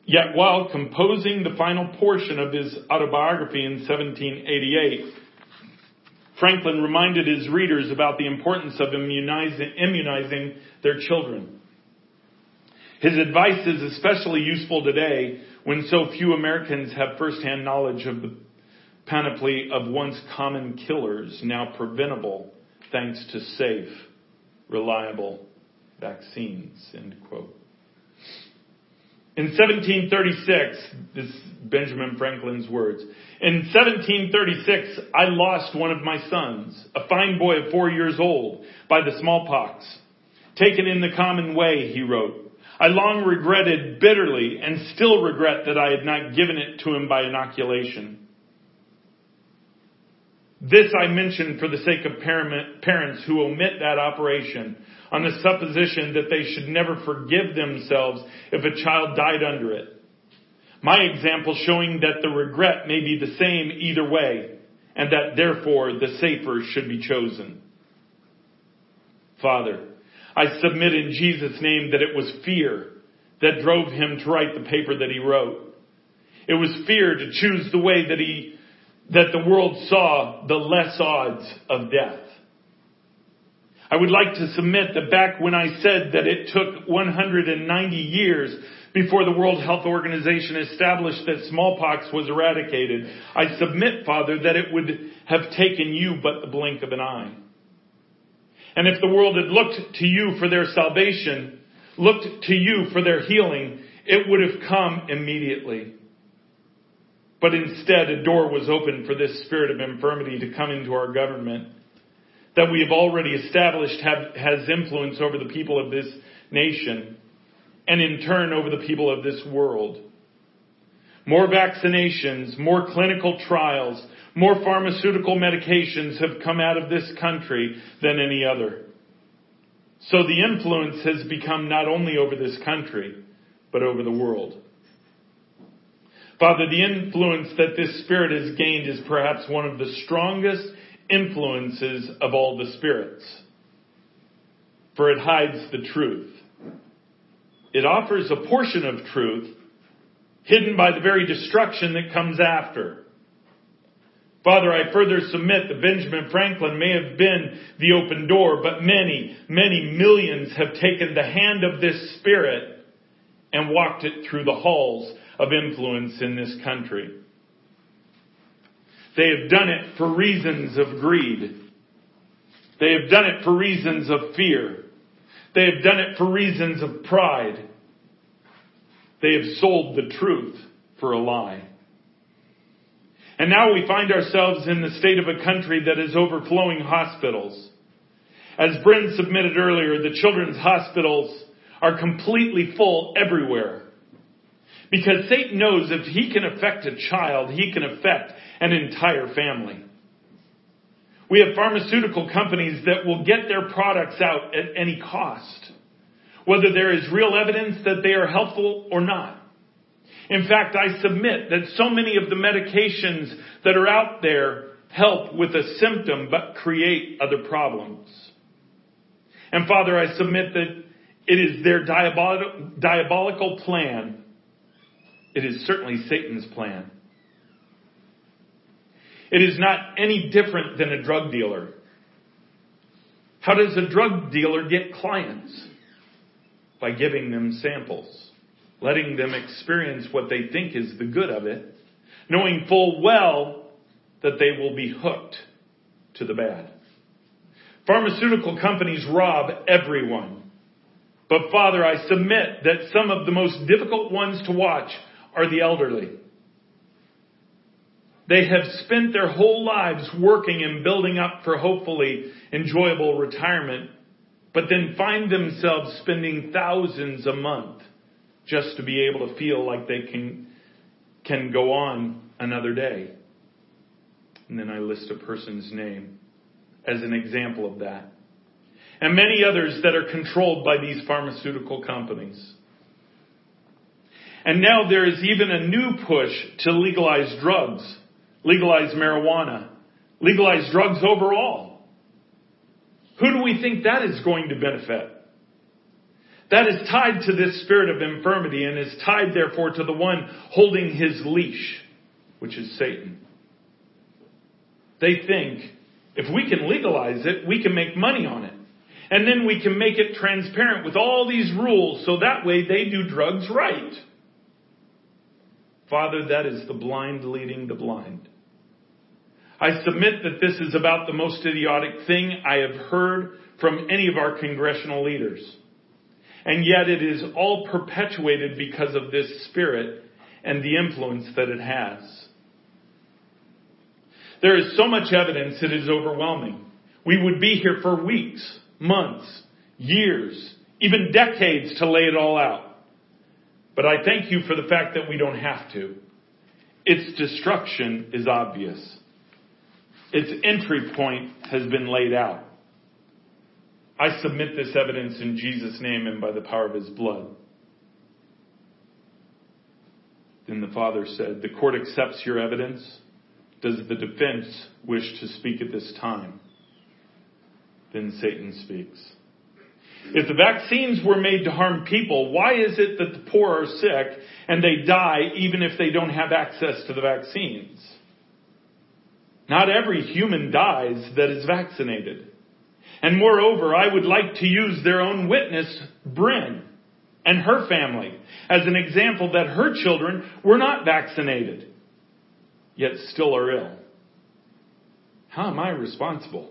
Yet while composing the final portion of his autobiography in 1788, Franklin reminded his readers about the importance of immunizing, immunizing their children. His advice is especially useful today when so few Americans have firsthand knowledge of the panoply of once common killers now preventable thanks to safe, reliable vaccines. End quote. In 1736, this is Benjamin Franklin's words. In 1736, I lost one of my sons, a fine boy of four years old, by the smallpox. Taken in the common way, he wrote. I long regretted bitterly and still regret that I had not given it to him by inoculation. This I mention for the sake of parents who omit that operation on the supposition that they should never forgive themselves if a child died under it. My example showing that the regret may be the same either way, and that therefore the safer should be chosen. Father, I submit in Jesus' name that it was fear that drove him to write the paper that he wrote. It was fear to choose the way that he, that the world saw the less odds of death. I would like to submit that back when I said that it took 190 years before the World Health Organization established that smallpox was eradicated, I submit, Father, that it would have taken you but the blink of an eye. And if the world had looked to you for their salvation, looked to you for their healing, it would have come immediately. But instead, a door was opened for this spirit of infirmity to come into our government that we have already established have, has influence over the people of this nation and in turn over the people of this world. More vaccinations, more clinical trials, more pharmaceutical medications have come out of this country than any other. So the influence has become not only over this country, but over the world. Father, the influence that this spirit has gained is perhaps one of the strongest influences of all the spirits, for it hides the truth. It offers a portion of truth hidden by the very destruction that comes after. Father, I further submit that Benjamin Franklin may have been the open door, but many, many millions have taken the hand of this spirit and walked it through the halls of influence in this country. They have done it for reasons of greed. They have done it for reasons of fear. They have done it for reasons of pride. They have sold the truth for a lie. And now we find ourselves in the state of a country that is overflowing hospitals. As Bryn submitted earlier, the children's hospitals are completely full everywhere. Because Satan knows if he can affect a child, he can affect an entire family. We have pharmaceutical companies that will get their products out at any cost, whether there is real evidence that they are helpful or not. In fact, I submit that so many of the medications that are out there help with a symptom but create other problems. And Father, I submit that it is their diabolical plan. It is certainly Satan's plan it is not any different than a drug dealer. How does a drug dealer get clients? By giving them samples, letting them experience what they think is the good of it, knowing full well that they will be hooked to the bad. Pharmaceutical companies rob everyone. But Father, I submit that some of the most difficult ones to watch are the elderly. They have spent their whole lives working and building up for hopefully enjoyable retirement, but then find themselves spending thousands a month just to be able to feel like they can, can go on another day. And then I list a person's name as an example of that. And many others that are controlled by these pharmaceutical companies. And now there is even a new push to legalize drugs, legalize marijuana, legalize drugs overall. Who do we think that is going to benefit? That is tied to this spirit of infirmity and is tied therefore to the one holding his leash, which is Satan. They think if we can legalize it, we can make money on it. And then we can make it transparent with all these rules so that way they do drugs right. Father, that is the blind leading the blind. I submit that this is about the most idiotic thing I have heard from any of our congressional leaders. And yet it is all perpetuated because of this spirit and the influence that it has. There is so much evidence it is overwhelming. We would be here for weeks, months, years, even decades to lay it all out. But I thank you for the fact that we don't have to. Its destruction is obvious. Its entry point has been laid out. I submit this evidence in Jesus' name and by the power of his blood. Then the father said, The court accepts your evidence. Does the defense wish to speak at this time? Then Satan speaks. If the vaccines were made to harm people, why is it that the poor are sick and they die even if they don't have access to the vaccines? Not every human dies that is vaccinated. And moreover, I would like to use their own witness, Bryn, and her family, as an example that her children were not vaccinated, yet still are ill. How am I responsible?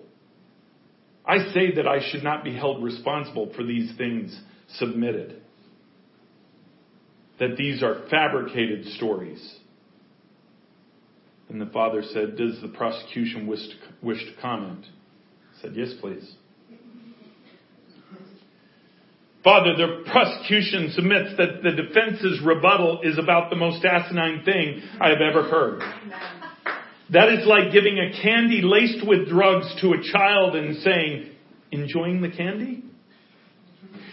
I say that I should not be held responsible for these things submitted. That these are fabricated stories. And the father said, Does the prosecution wish to, wish to comment? Said, Yes, please. Father, the prosecution submits that the defense's rebuttal is about the most asinine thing I have ever heard. That is like giving a candy laced with drugs to a child and saying, enjoying the candy?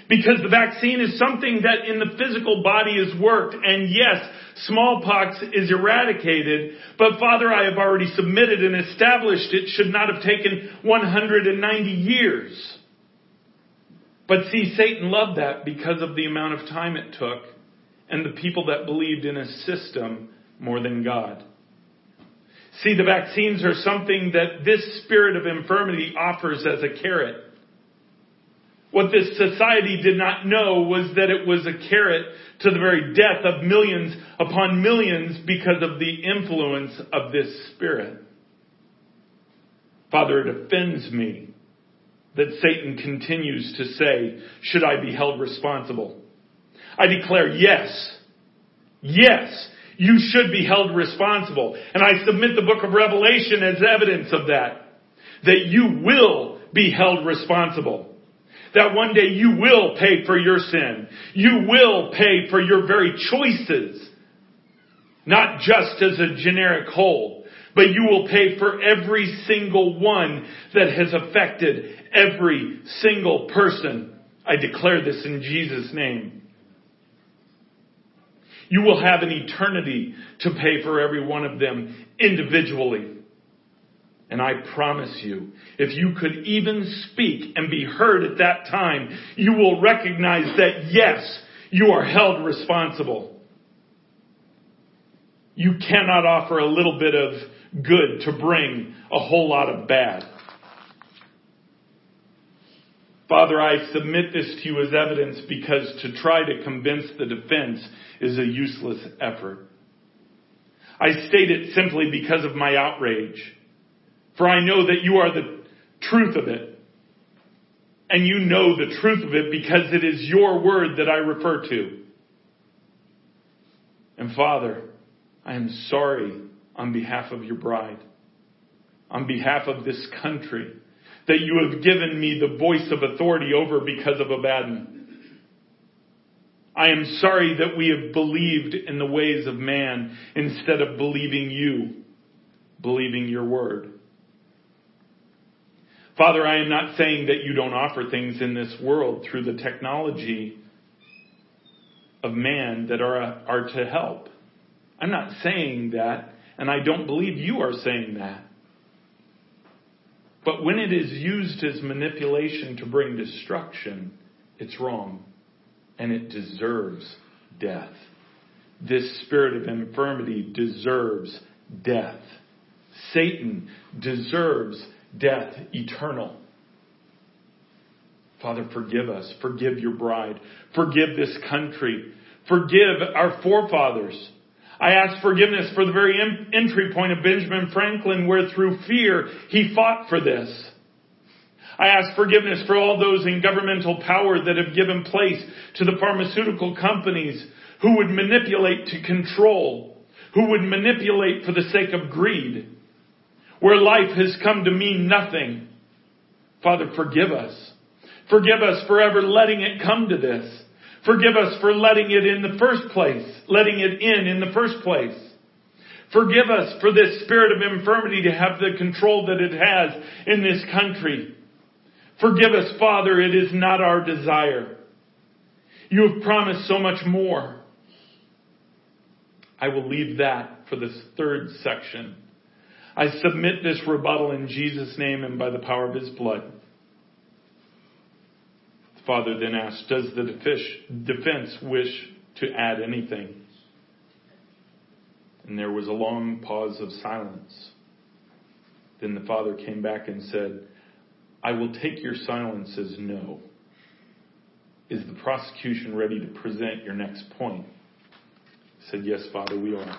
Because the vaccine is something that in the physical body is worked. And yes, smallpox is eradicated. But Father, I have already submitted and established it should not have taken 190 years. But see, Satan loved that because of the amount of time it took and the people that believed in a system more than God. See, the vaccines are something that this spirit of infirmity offers as a carrot. What this society did not know was that it was a carrot to the very death of millions upon millions because of the influence of this spirit. Father, it offends me that Satan continues to say, should I be held responsible? I declare yes. Yes. You should be held responsible. And I submit the book of Revelation as evidence of that. That you will be held responsible. That one day you will pay for your sin. You will pay for your very choices. Not just as a generic whole, but you will pay for every single one that has affected every single person. I declare this in Jesus' name. You will have an eternity to pay for every one of them individually. And I promise you, if you could even speak and be heard at that time, you will recognize that yes, you are held responsible. You cannot offer a little bit of good to bring a whole lot of bad. Father, I submit this to you as evidence because to try to convince the defense is a useless effort. I state it simply because of my outrage. For I know that you are the truth of it. and you know the truth of it because it is your word that I refer to. And Father, I am sorry on behalf of your bride, on behalf of this country, that you have given me the voice of authority over because of Abaddon. I am sorry that we have believed in the ways of man instead of believing you, believing your word. Father, I am not saying that you don't offer things in this world through the technology of man that are, are to help. I'm not saying that, and I don't believe you are saying that. But when it is used as manipulation to bring destruction, it's wrong and it deserves death. This spirit of infirmity deserves death. Satan deserves death eternal. Father, forgive us. Forgive your bride. Forgive this country. Forgive our forefathers. I ask forgiveness for the very entry point of Benjamin Franklin where through fear he fought for this. I ask forgiveness for all those in governmental power that have given place to the pharmaceutical companies who would manipulate to control, who would manipulate for the sake of greed, where life has come to mean nothing. Father, forgive us. Forgive us for ever letting it come to this. Forgive us for letting it in the first place, letting it in in the first place. Forgive us for this spirit of infirmity to have the control that it has in this country. Forgive us, Father, it is not our desire. You have promised so much more. I will leave that for this third section. I submit this rebuttal in Jesus' name and by the power of his blood. The father then asked, Does the defense wish to add anything? And there was a long pause of silence. Then the father came back and said, I will take your silence as no. Is the prosecution ready to present your next point? I said, Yes, Father, we are.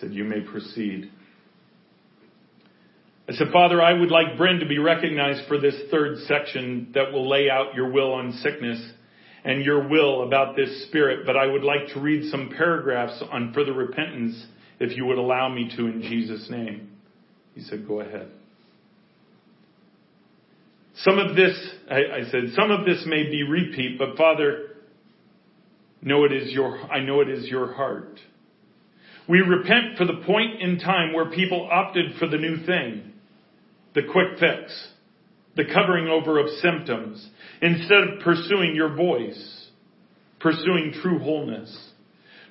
Said, You may proceed. I said, Father, I would like Bryn to be recognized for this third section that will lay out your will on sickness and your will about this spirit, but I would like to read some paragraphs on further repentance if you would allow me to in Jesus' name. He said, Go ahead. Some of this, I, I said, some of this may be repeat, but Father, know it is your, I know it is your heart. We repent for the point in time where people opted for the new thing, the quick fix, the covering over of symptoms, instead of pursuing your voice, pursuing true wholeness,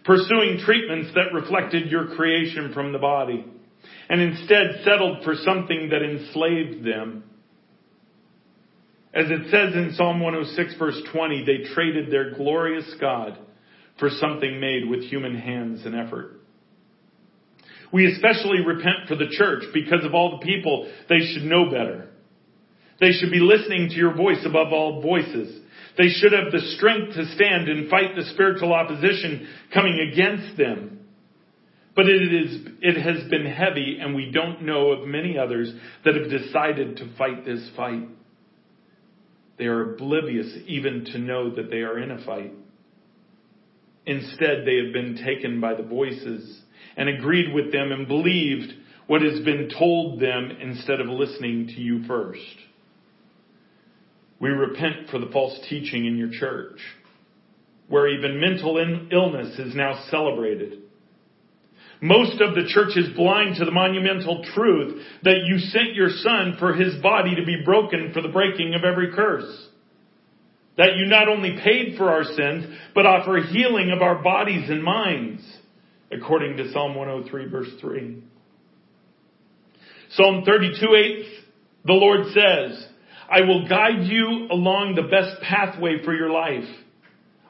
pursuing treatments that reflected your creation from the body, and instead settled for something that enslaved them as it says in Psalm 106 verse 20, they traded their glorious God for something made with human hands and effort. We especially repent for the church because of all the people they should know better. They should be listening to your voice above all voices. They should have the strength to stand and fight the spiritual opposition coming against them. But it is, it has been heavy and we don't know of many others that have decided to fight this fight. They are oblivious even to know that they are in a fight. Instead, they have been taken by the voices and agreed with them and believed what has been told them instead of listening to you first. We repent for the false teaching in your church, where even mental illness is now celebrated most of the church is blind to the monumental truth that you sent your son for his body to be broken for the breaking of every curse. That you not only paid for our sins, but offer healing of our bodies and minds, according to Psalm 103 verse 3. Psalm 32 8, the Lord says, I will guide you along the best pathway for your life.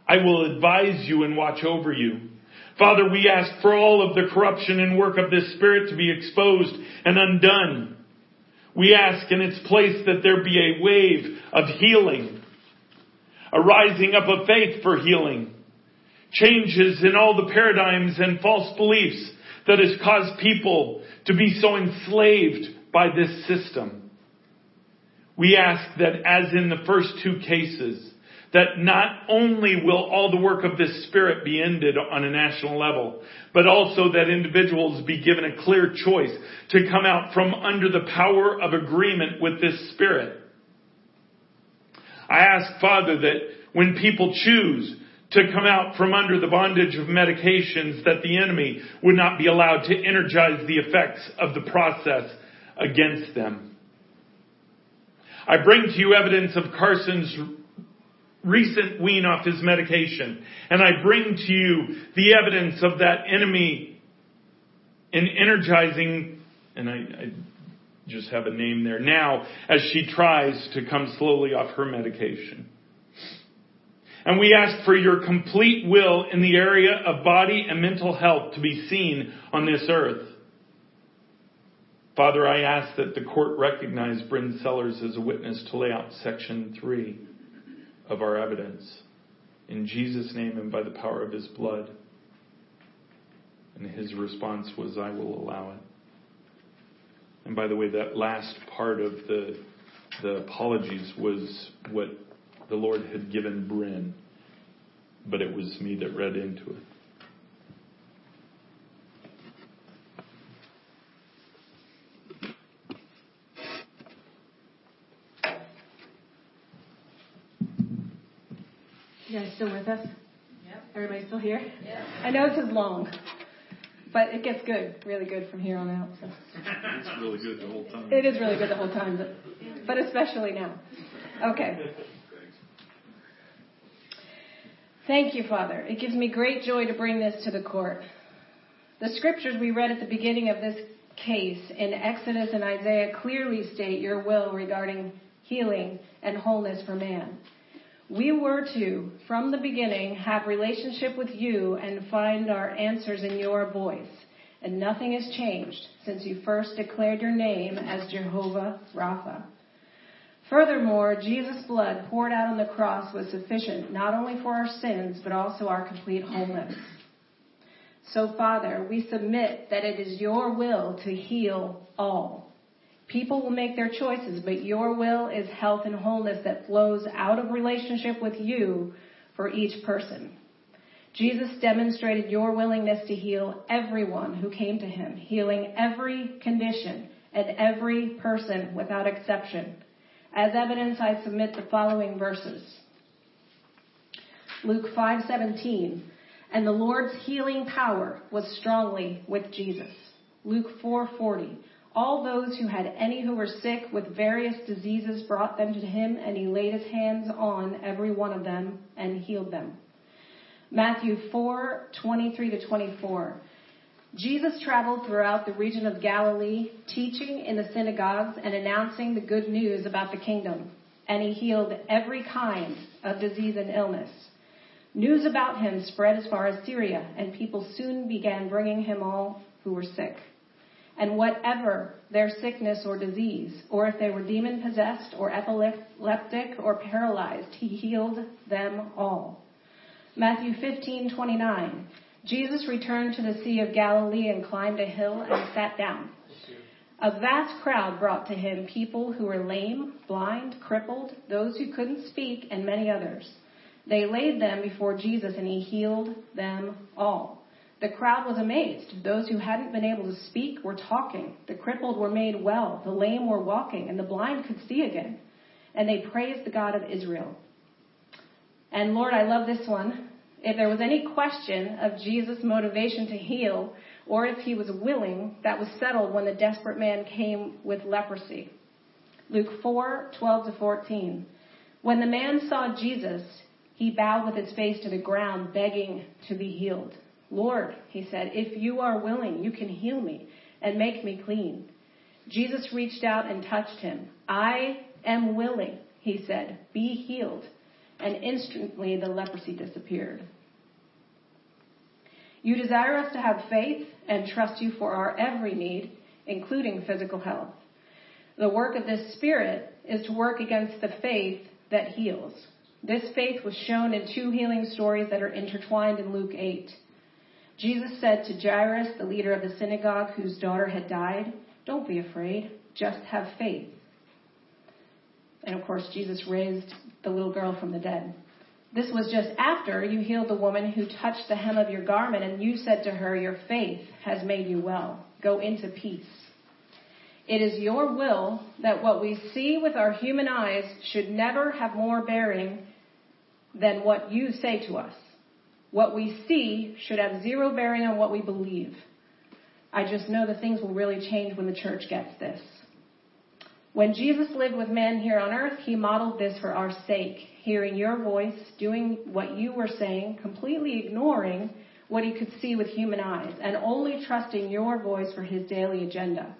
I will advise you and watch over you. Father, we ask for all of the corruption and work of this spirit to be exposed and undone. We ask in its place that there be a wave of healing, a rising up of faith for healing, changes in all the paradigms and false beliefs that has caused people to be so enslaved by this system. We ask that as in the first two cases, that not only will all the work of this Spirit be ended on a national level, but also that individuals be given a clear choice to come out from under the power of agreement with this Spirit. I ask, Father, that when people choose to come out from under the bondage of medications, that the enemy would not be allowed to energize the effects of the process against them. I bring to you evidence of Carson's recent wean off his medication. And I bring to you the evidence of that enemy in energizing, and I, I just have a name there now, as she tries to come slowly off her medication. And we ask for your complete will in the area of body and mental health to be seen on this earth. Father, I ask that the court recognize Bryn Sellers as a witness to lay out section three of our evidence. In Jesus' name and by the power of his blood. And his response was, I will allow it. And by the way, that last part of the, the apologies was what the Lord had given Bryn, but it was me that read into it. You guys still with us? Yep. Everybody still here? Yeah. I know this is long, but it gets good, really good from here on out. So. It's really good the whole time. It is really good the whole time, but, but especially now. Okay. Thank you, Father. It gives me great joy to bring this to the court. The scriptures we read at the beginning of this case in Exodus and Isaiah clearly state your will regarding healing and wholeness for man. We were to, from the beginning, have relationship with you and find our answers in your voice. And nothing has changed since you first declared your name as Jehovah Rapha. Furthermore, Jesus' blood poured out on the cross was sufficient not only for our sins, but also our complete wholeness. So, Father, we submit that it is your will to heal all. People will make their choices, but your will is health and wholeness that flows out of relationship with you for each person. Jesus demonstrated your willingness to heal everyone who came to him, healing every condition and every person without exception. As evidence, I submit the following verses. Luke 5:17, and the Lord's healing power was strongly with Jesus. Luke 4:40, all those who had any who were sick with various diseases brought them to him, and he laid his hands on every one of them and healed them. Matthew 4 23 to 24. Jesus traveled throughout the region of Galilee, teaching in the synagogues and announcing the good news about the kingdom. And he healed every kind of disease and illness. News about him spread as far as Syria, and people soon began bringing him all who were sick and whatever their sickness or disease, or if they were demon possessed or epileptic or paralyzed, he healed them all. Matthew 15:29. Jesus returned to the Sea of Galilee and climbed a hill and sat down. A vast crowd brought to him people who were lame, blind, crippled, those who couldn't speak, and many others. They laid them before Jesus and he healed them all. The crowd was amazed. Those who hadn't been able to speak were talking. The crippled were made well. The lame were walking, and the blind could see again. And they praised the God of Israel. And Lord, I love this one. If there was any question of Jesus' motivation to heal, or if he was willing, that was settled when the desperate man came with leprosy. Luke 4 12 to 14. When the man saw Jesus, he bowed with his face to the ground, begging to be healed. Lord, he said, if you are willing, you can heal me and make me clean. Jesus reached out and touched him. I am willing, he said, be healed. And instantly the leprosy disappeared. You desire us to have faith and trust you for our every need, including physical health. The work of this Spirit is to work against the faith that heals. This faith was shown in two healing stories that are intertwined in Luke 8. Jesus said to Jairus, the leader of the synagogue whose daughter had died, Don't be afraid, just have faith. And of course, Jesus raised the little girl from the dead. This was just after you healed the woman who touched the hem of your garment, and you said to her, Your faith has made you well. Go into peace. It is your will that what we see with our human eyes should never have more bearing than what you say to us. What we see should have zero bearing on what we believe. I just know that things will really change when the church gets this. When Jesus lived with men here on earth, he modeled this for our sake, hearing your voice, doing what you were saying, completely ignoring what he could see with human eyes, and only trusting your voice for his daily agenda.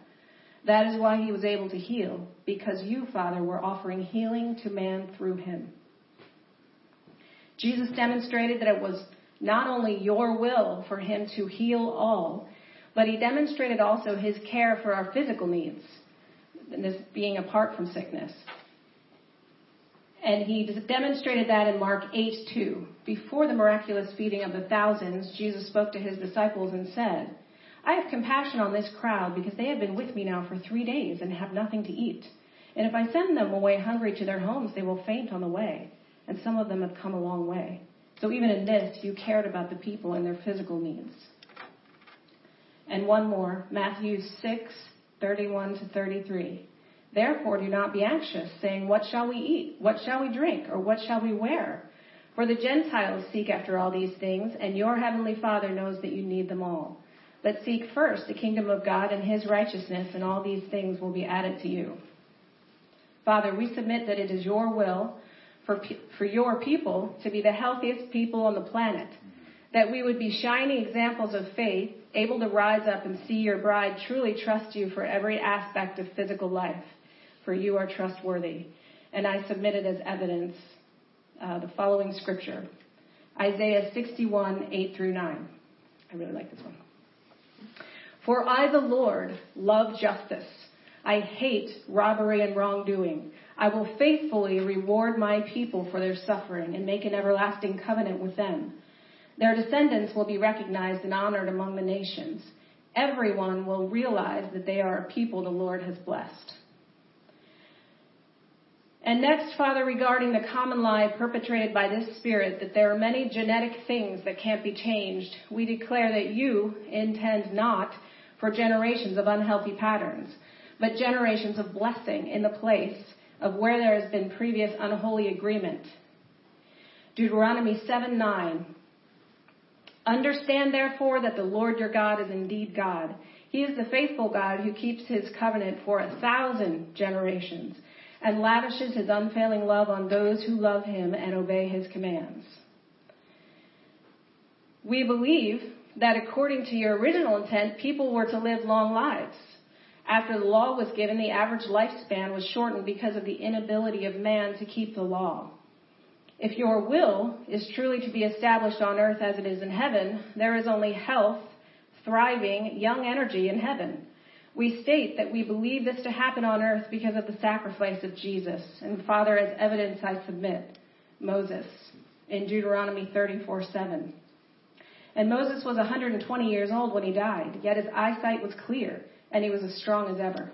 That is why he was able to heal, because you, Father, were offering healing to man through him. Jesus demonstrated that it was not only your will for him to heal all, but he demonstrated also his care for our physical needs, this being apart from sickness. And he demonstrated that in Mark 8 2. Before the miraculous feeding of the thousands, Jesus spoke to his disciples and said, I have compassion on this crowd because they have been with me now for three days and have nothing to eat. And if I send them away hungry to their homes, they will faint on the way. And some of them have come a long way. So even in this, you cared about the people and their physical needs. And one more, Matthew 6, 31 to 33. Therefore do not be anxious, saying, What shall we eat? What shall we drink? Or what shall we wear? For the Gentiles seek after all these things, and your heavenly Father knows that you need them all. But seek first the kingdom of God and his righteousness, and all these things will be added to you. Father, we submit that it is your will for, for your people to be the healthiest people on the planet, that we would be shining examples of faith able to rise up and see your bride truly trust you for every aspect of physical life, for you are trustworthy. And I submitted as evidence uh, the following scripture Isaiah 61, 8 through 9. I really like this one. For I, the Lord, love justice. I hate robbery and wrongdoing. I will faithfully reward my people for their suffering and make an everlasting covenant with them. Their descendants will be recognized and honored among the nations. Everyone will realize that they are a people the Lord has blessed. And next, Father, regarding the common lie perpetrated by this spirit that there are many genetic things that can't be changed, we declare that you intend not for generations of unhealthy patterns, but generations of blessing in the place of where there has been previous unholy agreement. Deuteronomy 7 9 Understand therefore that the Lord your God is indeed God. He is the faithful God who keeps his covenant for a thousand generations and lavishes his unfailing love on those who love him and obey his commands. We believe that according to your original intent, people were to live long lives. After the law was given, the average lifespan was shortened because of the inability of man to keep the law. If your will is truly to be established on earth as it is in heaven, there is only health, thriving, young energy in heaven. We state that we believe this to happen on earth because of the sacrifice of Jesus. And Father, as evidence, I submit Moses in Deuteronomy 34 7. And Moses was 120 years old when he died, yet his eyesight was clear, and he was as strong as ever.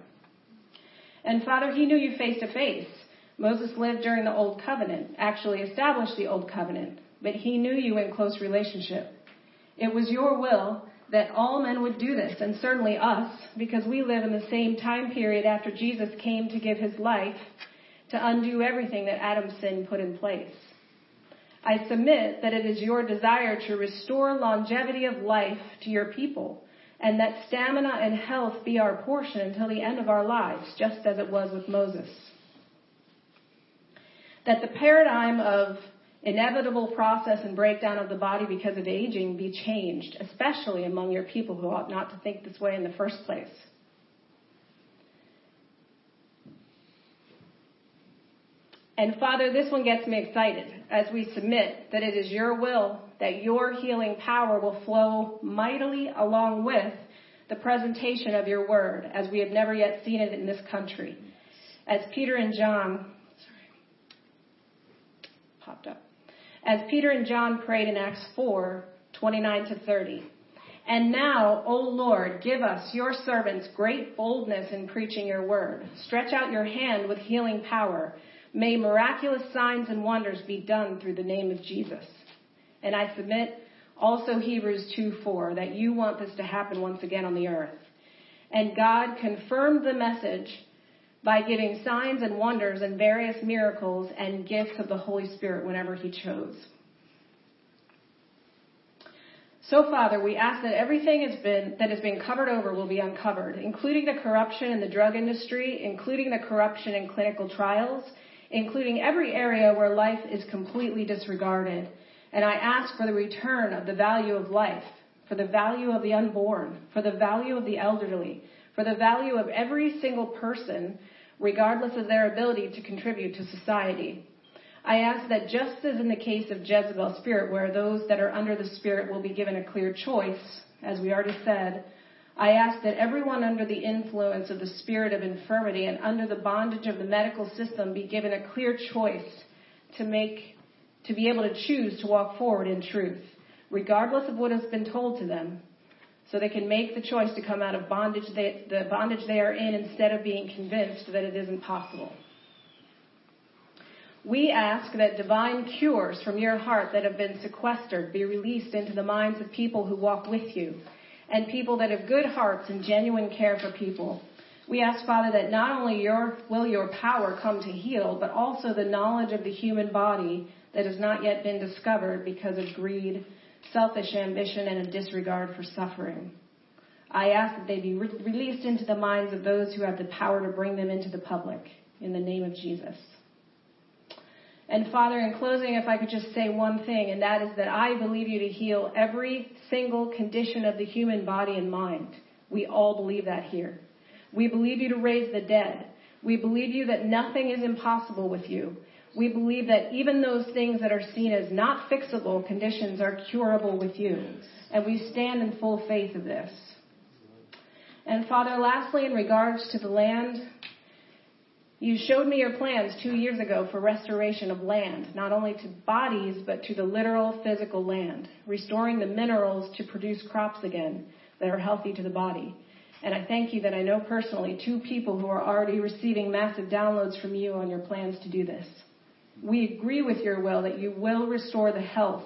And Father, he knew you face to face. Moses lived during the Old Covenant, actually established the Old Covenant, but he knew you in close relationship. It was your will that all men would do this, and certainly us, because we live in the same time period after Jesus came to give his life to undo everything that Adam's sin put in place. I submit that it is your desire to restore longevity of life to your people, and that stamina and health be our portion until the end of our lives, just as it was with Moses that the paradigm of inevitable process and breakdown of the body because of aging be changed, especially among your people who ought not to think this way in the first place. And Father, this one gets me excited as we submit that it is your will that your healing power will flow mightily along with the presentation of your word as we have never yet seen it in this country. As Peter and John popped up. As Peter and John prayed in Acts 4 29 to 30. And now, O Lord, give us, your servants, great boldness in preaching your word. Stretch out your hand with healing power. May miraculous signs and wonders be done through the name of Jesus. And I submit also Hebrews 2 4 that you want this to happen once again on the earth. And God confirmed the message by giving signs and wonders and various miracles and gifts of the Holy Spirit whenever He chose. So, Father, we ask that everything has been, that has been covered over will be uncovered, including the corruption in the drug industry, including the corruption in clinical trials, including every area where life is completely disregarded. And I ask for the return of the value of life, for the value of the unborn, for the value of the elderly, for the value of every single person, regardless of their ability to contribute to society. I ask that just as in the case of Jezebel's spirit, where those that are under the spirit will be given a clear choice, as we already said, I ask that everyone under the influence of the spirit of infirmity and under the bondage of the medical system be given a clear choice to make, to be able to choose to walk forward in truth, regardless of what has been told to them, so they can make the choice to come out of bondage they, the bondage they are in instead of being convinced that it isn't possible. We ask that divine cures from your heart that have been sequestered be released into the minds of people who walk with you and people that have good hearts and genuine care for people. We ask, Father, that not only your, will your power come to heal, but also the knowledge of the human body that has not yet been discovered because of greed, selfish ambition, and a disregard for suffering. I ask that they be re- released into the minds of those who have the power to bring them into the public. In the name of Jesus. And Father, in closing, if I could just say one thing, and that is that I believe you to heal every single condition of the human body and mind. We all believe that here. We believe you to raise the dead. We believe you that nothing is impossible with you. We believe that even those things that are seen as not fixable conditions are curable with you. And we stand in full faith of this. And Father, lastly, in regards to the land, you showed me your plans two years ago for restoration of land, not only to bodies, but to the literal physical land, restoring the minerals to produce crops again that are healthy to the body. And I thank you that I know personally two people who are already receiving massive downloads from you on your plans to do this. We agree with your will that you will restore the health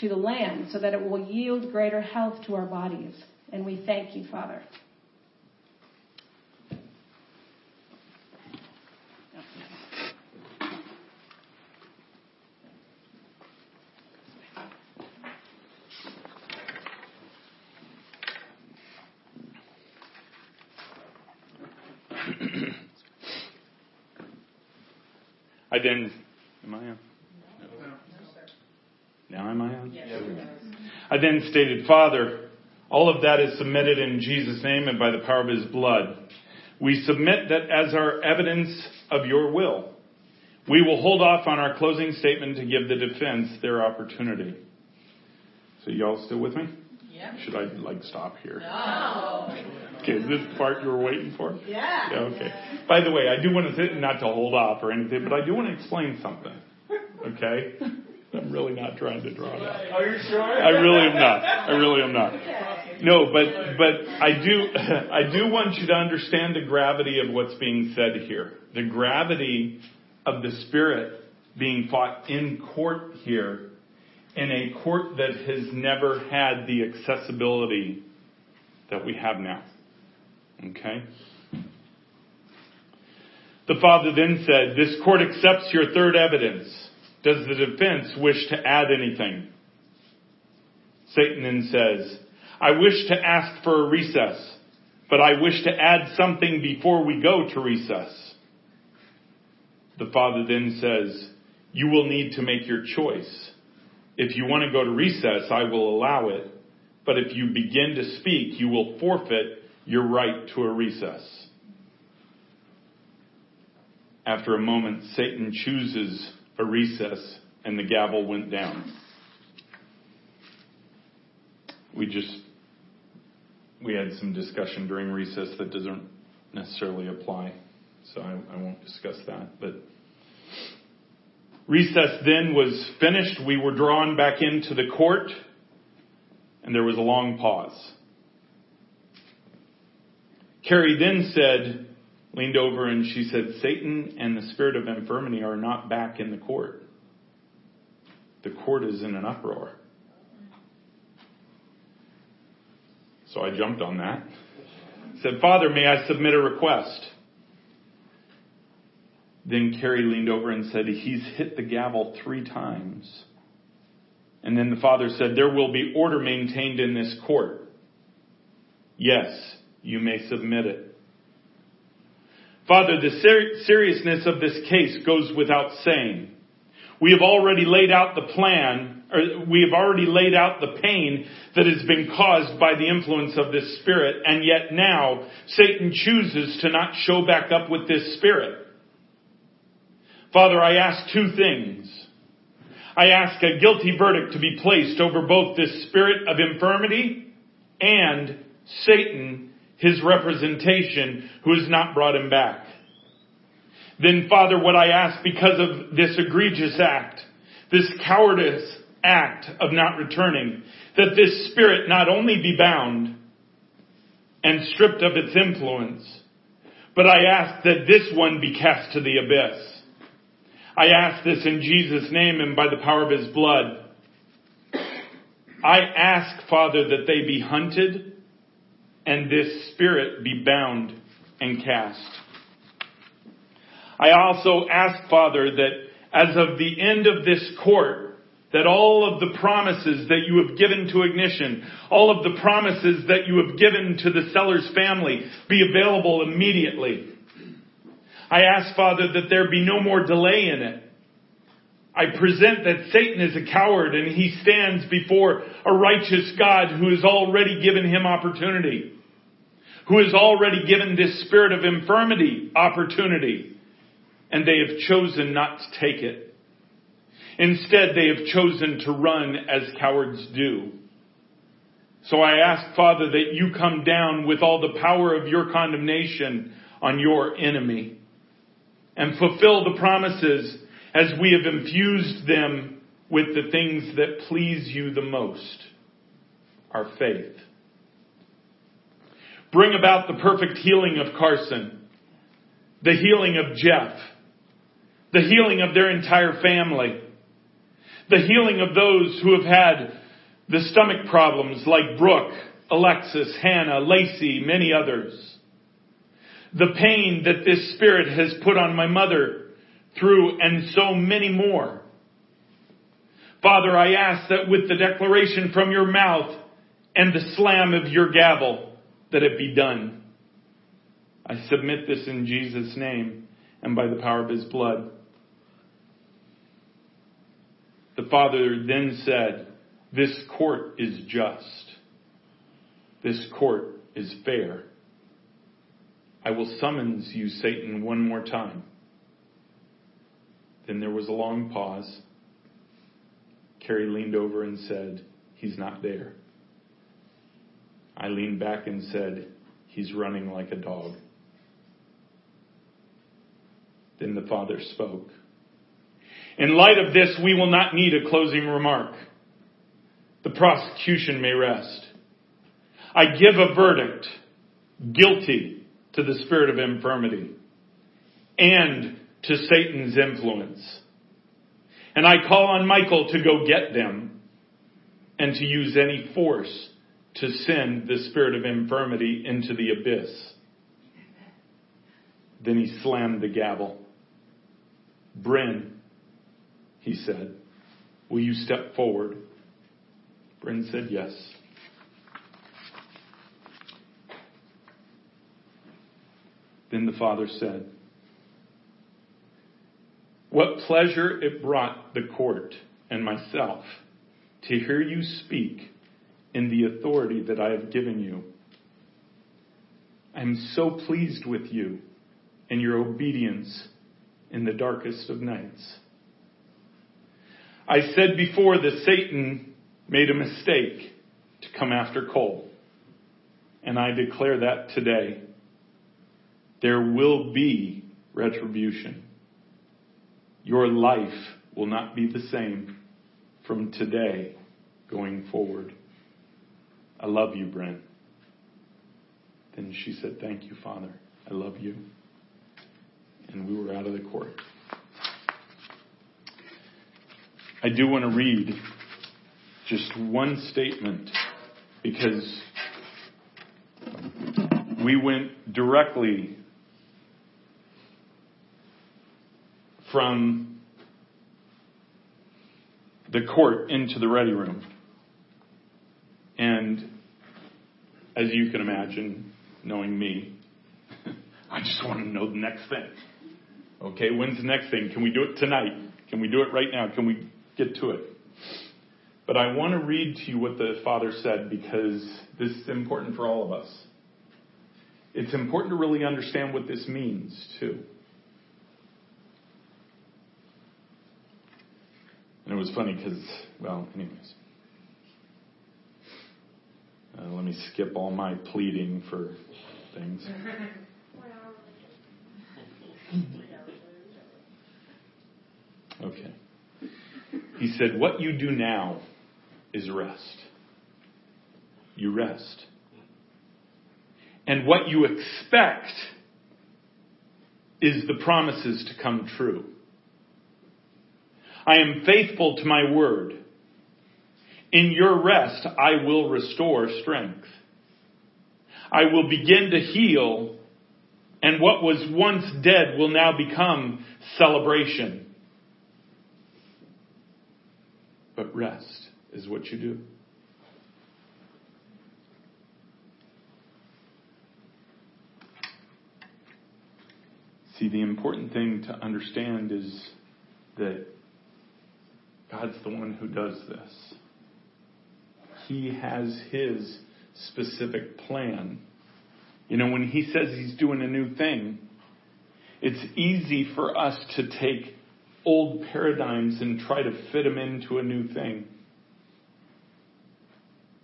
to the land so that it will yield greater health to our bodies. And we thank you, Father. I then, am I on? Now am I on? I then stated, Father, all of that is submitted in Jesus' name and by the power of his blood. We submit that as our evidence of your will. We will hold off on our closing statement to give the defense their opportunity. So y'all still with me? Yeah. Should I like stop here? No. Okay, is this part you were waiting for? Yeah. Yeah, okay. By the way, I do want to say, not to hold off or anything, but I do want to explain something. Okay? I'm really not trying to draw it oh, out. Are you sure? I really am not. I really am not. No, but but I do I do want you to understand the gravity of what's being said here. The gravity of the spirit being fought in court here in a court that has never had the accessibility that we have now. Okay? The father then said, This court accepts your third evidence. Does the defense wish to add anything? Satan then says, I wish to ask for a recess, but I wish to add something before we go to recess. The father then says, You will need to make your choice. If you want to go to recess, I will allow it. But if you begin to speak, you will forfeit your right to a recess. After a moment, Satan chooses a recess and the gavel went down. We just, we had some discussion during recess that doesn't necessarily apply, so I, I won't discuss that, but recess then was finished. We were drawn back into the court and there was a long pause. Carrie then said, leaned over and she said, Satan and the spirit of infirmity are not back in the court. The court is in an uproar. So I jumped on that. Said, Father, may I submit a request? Then Carrie leaned over and said, He's hit the gavel three times. And then the father said, There will be order maintained in this court. Yes, you may submit it. Father, the ser- seriousness of this case goes without saying. We have already laid out the plan, or we have already laid out the pain that has been caused by the influence of this spirit, and yet now Satan chooses to not show back up with this spirit. Father, I ask two things. I ask a guilty verdict to be placed over both this spirit of infirmity and Satan, his representation, who has not brought him back. Then, Father, what I ask because of this egregious act, this cowardice act of not returning, that this spirit not only be bound and stripped of its influence, but I ask that this one be cast to the abyss. I ask this in Jesus' name and by the power of his blood. I ask, Father, that they be hunted and this spirit be bound and cast. I also ask, Father, that as of the end of this court, that all of the promises that you have given to Ignition, all of the promises that you have given to the Sellers family be available immediately. I ask, Father, that there be no more delay in it. I present that Satan is a coward and he stands before a righteous God who has already given him opportunity, who has already given this spirit of infirmity opportunity, and they have chosen not to take it. Instead, they have chosen to run as cowards do. So I ask, Father, that you come down with all the power of your condemnation on your enemy and fulfill the promises as we have infused them with the things that please you the most our faith. Bring about the perfect healing of Carson, the healing of Jeff, the healing of their entire family, the healing of those who have had the stomach problems like Brooke, Alexis, Hannah, Lacey, many others. The pain that this spirit has put on my mother through and so many more. Father, I ask that with the declaration from your mouth and the slam of your gavel, that it be done. I submit this in Jesus' name and by the power of his blood. The Father then said, This court is just. This court is fair. I will summons you, Satan, one more time. Then there was a long pause. Carrie leaned over and said, He's not there. I leaned back and said, He's running like a dog. Then the father spoke. In light of this, we will not need a closing remark. The prosecution may rest. I give a verdict guilty to the spirit of infirmity and to Satan's influence. And I call on Michael to go get them and to use any force to send the spirit of infirmity into the abyss. Then he slammed the gavel. Bryn, he said, will you step forward? Bryn said yes. Then the father said, what pleasure it brought the court and myself to hear you speak in the authority that I have given you. I am so pleased with you and your obedience in the darkest of nights. I said before that Satan made a mistake to come after Cole, and I declare that today. There will be retribution. Your life will not be the same from today going forward. I love you, Bryn. Then she said, Thank you, Father. I love you. and we were out of the court. I do want to read just one statement because we went directly from the court into the ready room. And as you can imagine, knowing me, I just want to know the next thing. Okay, when's the next thing? Can we do it tonight? Can we do it right now? Can we get to it? But I want to read to you what the Father said because this is important for all of us. It's important to really understand what this means, too. And it was funny because, well, anyways. Uh, let me skip all my pleading for things. Okay. He said, What you do now is rest. You rest. And what you expect is the promises to come true. I am faithful to my word. In your rest, I will restore strength. I will begin to heal, and what was once dead will now become celebration. But rest is what you do. See, the important thing to understand is that God's the one who does this. He has His specific plan. You know, when He says He's doing a new thing, it's easy for us to take old paradigms and try to fit them into a new thing.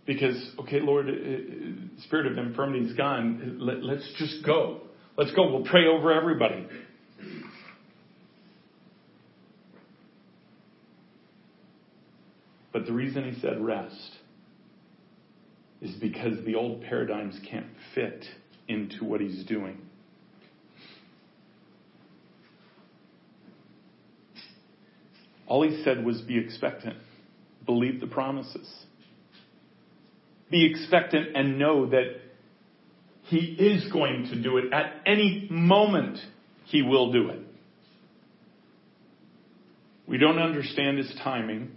Because, okay, Lord, uh, uh, spirit of infirmity is gone. Let, let's just go. Let's go. We'll pray over everybody. But the reason he said rest is because the old paradigms can't fit into what he's doing. All he said was be expectant, believe the promises. Be expectant and know that he is going to do it. At any moment, he will do it. We don't understand his timing.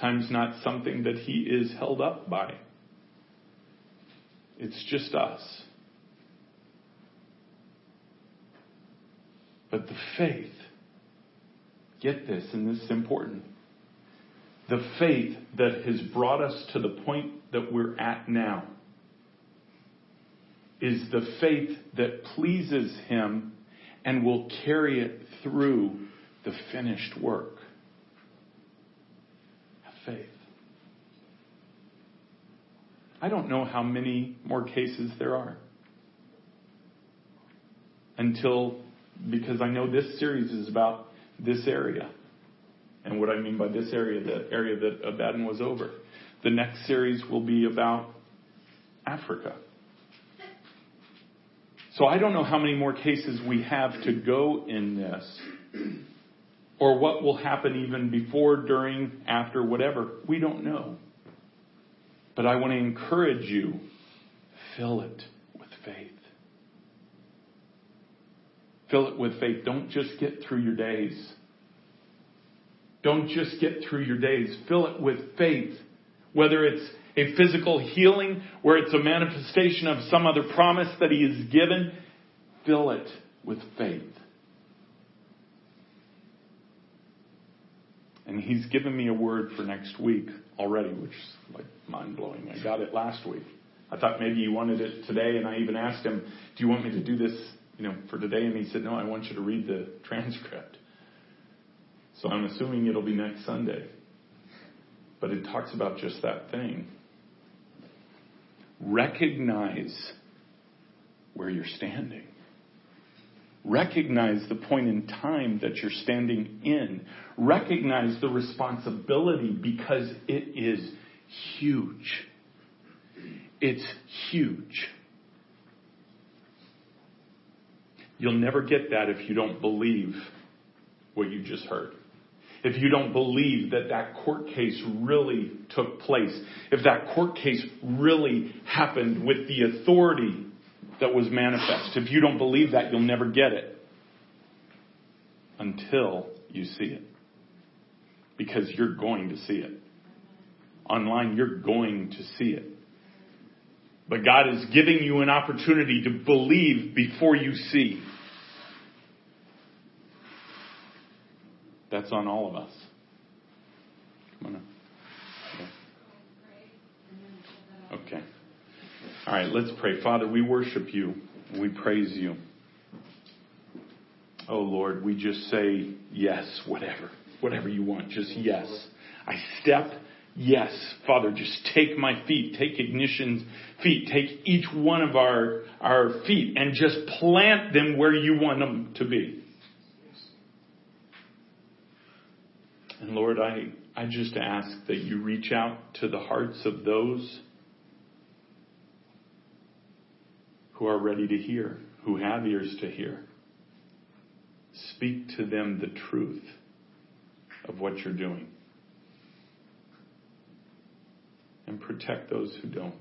Time's not something that he is held up by. It's just us. But the faith Get this, and this is important. The faith that has brought us to the point that we're at now is the faith that pleases Him and will carry it through the finished work. Faith. I don't know how many more cases there are until, because I know this series is about this area. And what I mean by this area, the area that Abaddon was over. The next series will be about Africa. So I don't know how many more cases we have to go in this, or what will happen even before, during, after, whatever. We don't know. But I want to encourage you fill it with faith. Fill it with faith. Don't just get through your days. Don't just get through your days. Fill it with faith. Whether it's a physical healing, where it's a manifestation of some other promise that He has given, fill it with faith. And He's given me a word for next week already, which is like mind blowing. I got it last week. I thought maybe you wanted it today, and I even asked him, "Do you want me to do this you know, for today? And he said, no, I want you to read the transcript. So I'm assuming it'll be next Sunday. But it talks about just that thing. Recognize where you're standing. Recognize the point in time that you're standing in. Recognize the responsibility because it is huge. It's huge. You'll never get that if you don't believe what you just heard. If you don't believe that that court case really took place, if that court case really happened with the authority that was manifest, if you don't believe that, you'll never get it until you see it. Because you're going to see it. Online, you're going to see it. But God is giving you an opportunity to believe before you see. That's on all of us. Come on up. Okay. All right, let's pray. Father, we worship you. We praise you. Oh Lord, we just say yes, whatever. Whatever you want, just yes. I step Yes, Father, just take my feet, take ignition's feet, take each one of our, our feet and just plant them where you want them to be. And Lord, I, I just ask that you reach out to the hearts of those who are ready to hear, who have ears to hear. Speak to them the truth of what you're doing. and protect those who don't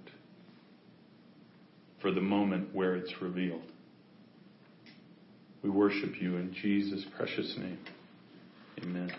for the moment where it's revealed. We worship you in Jesus' precious name. Amen.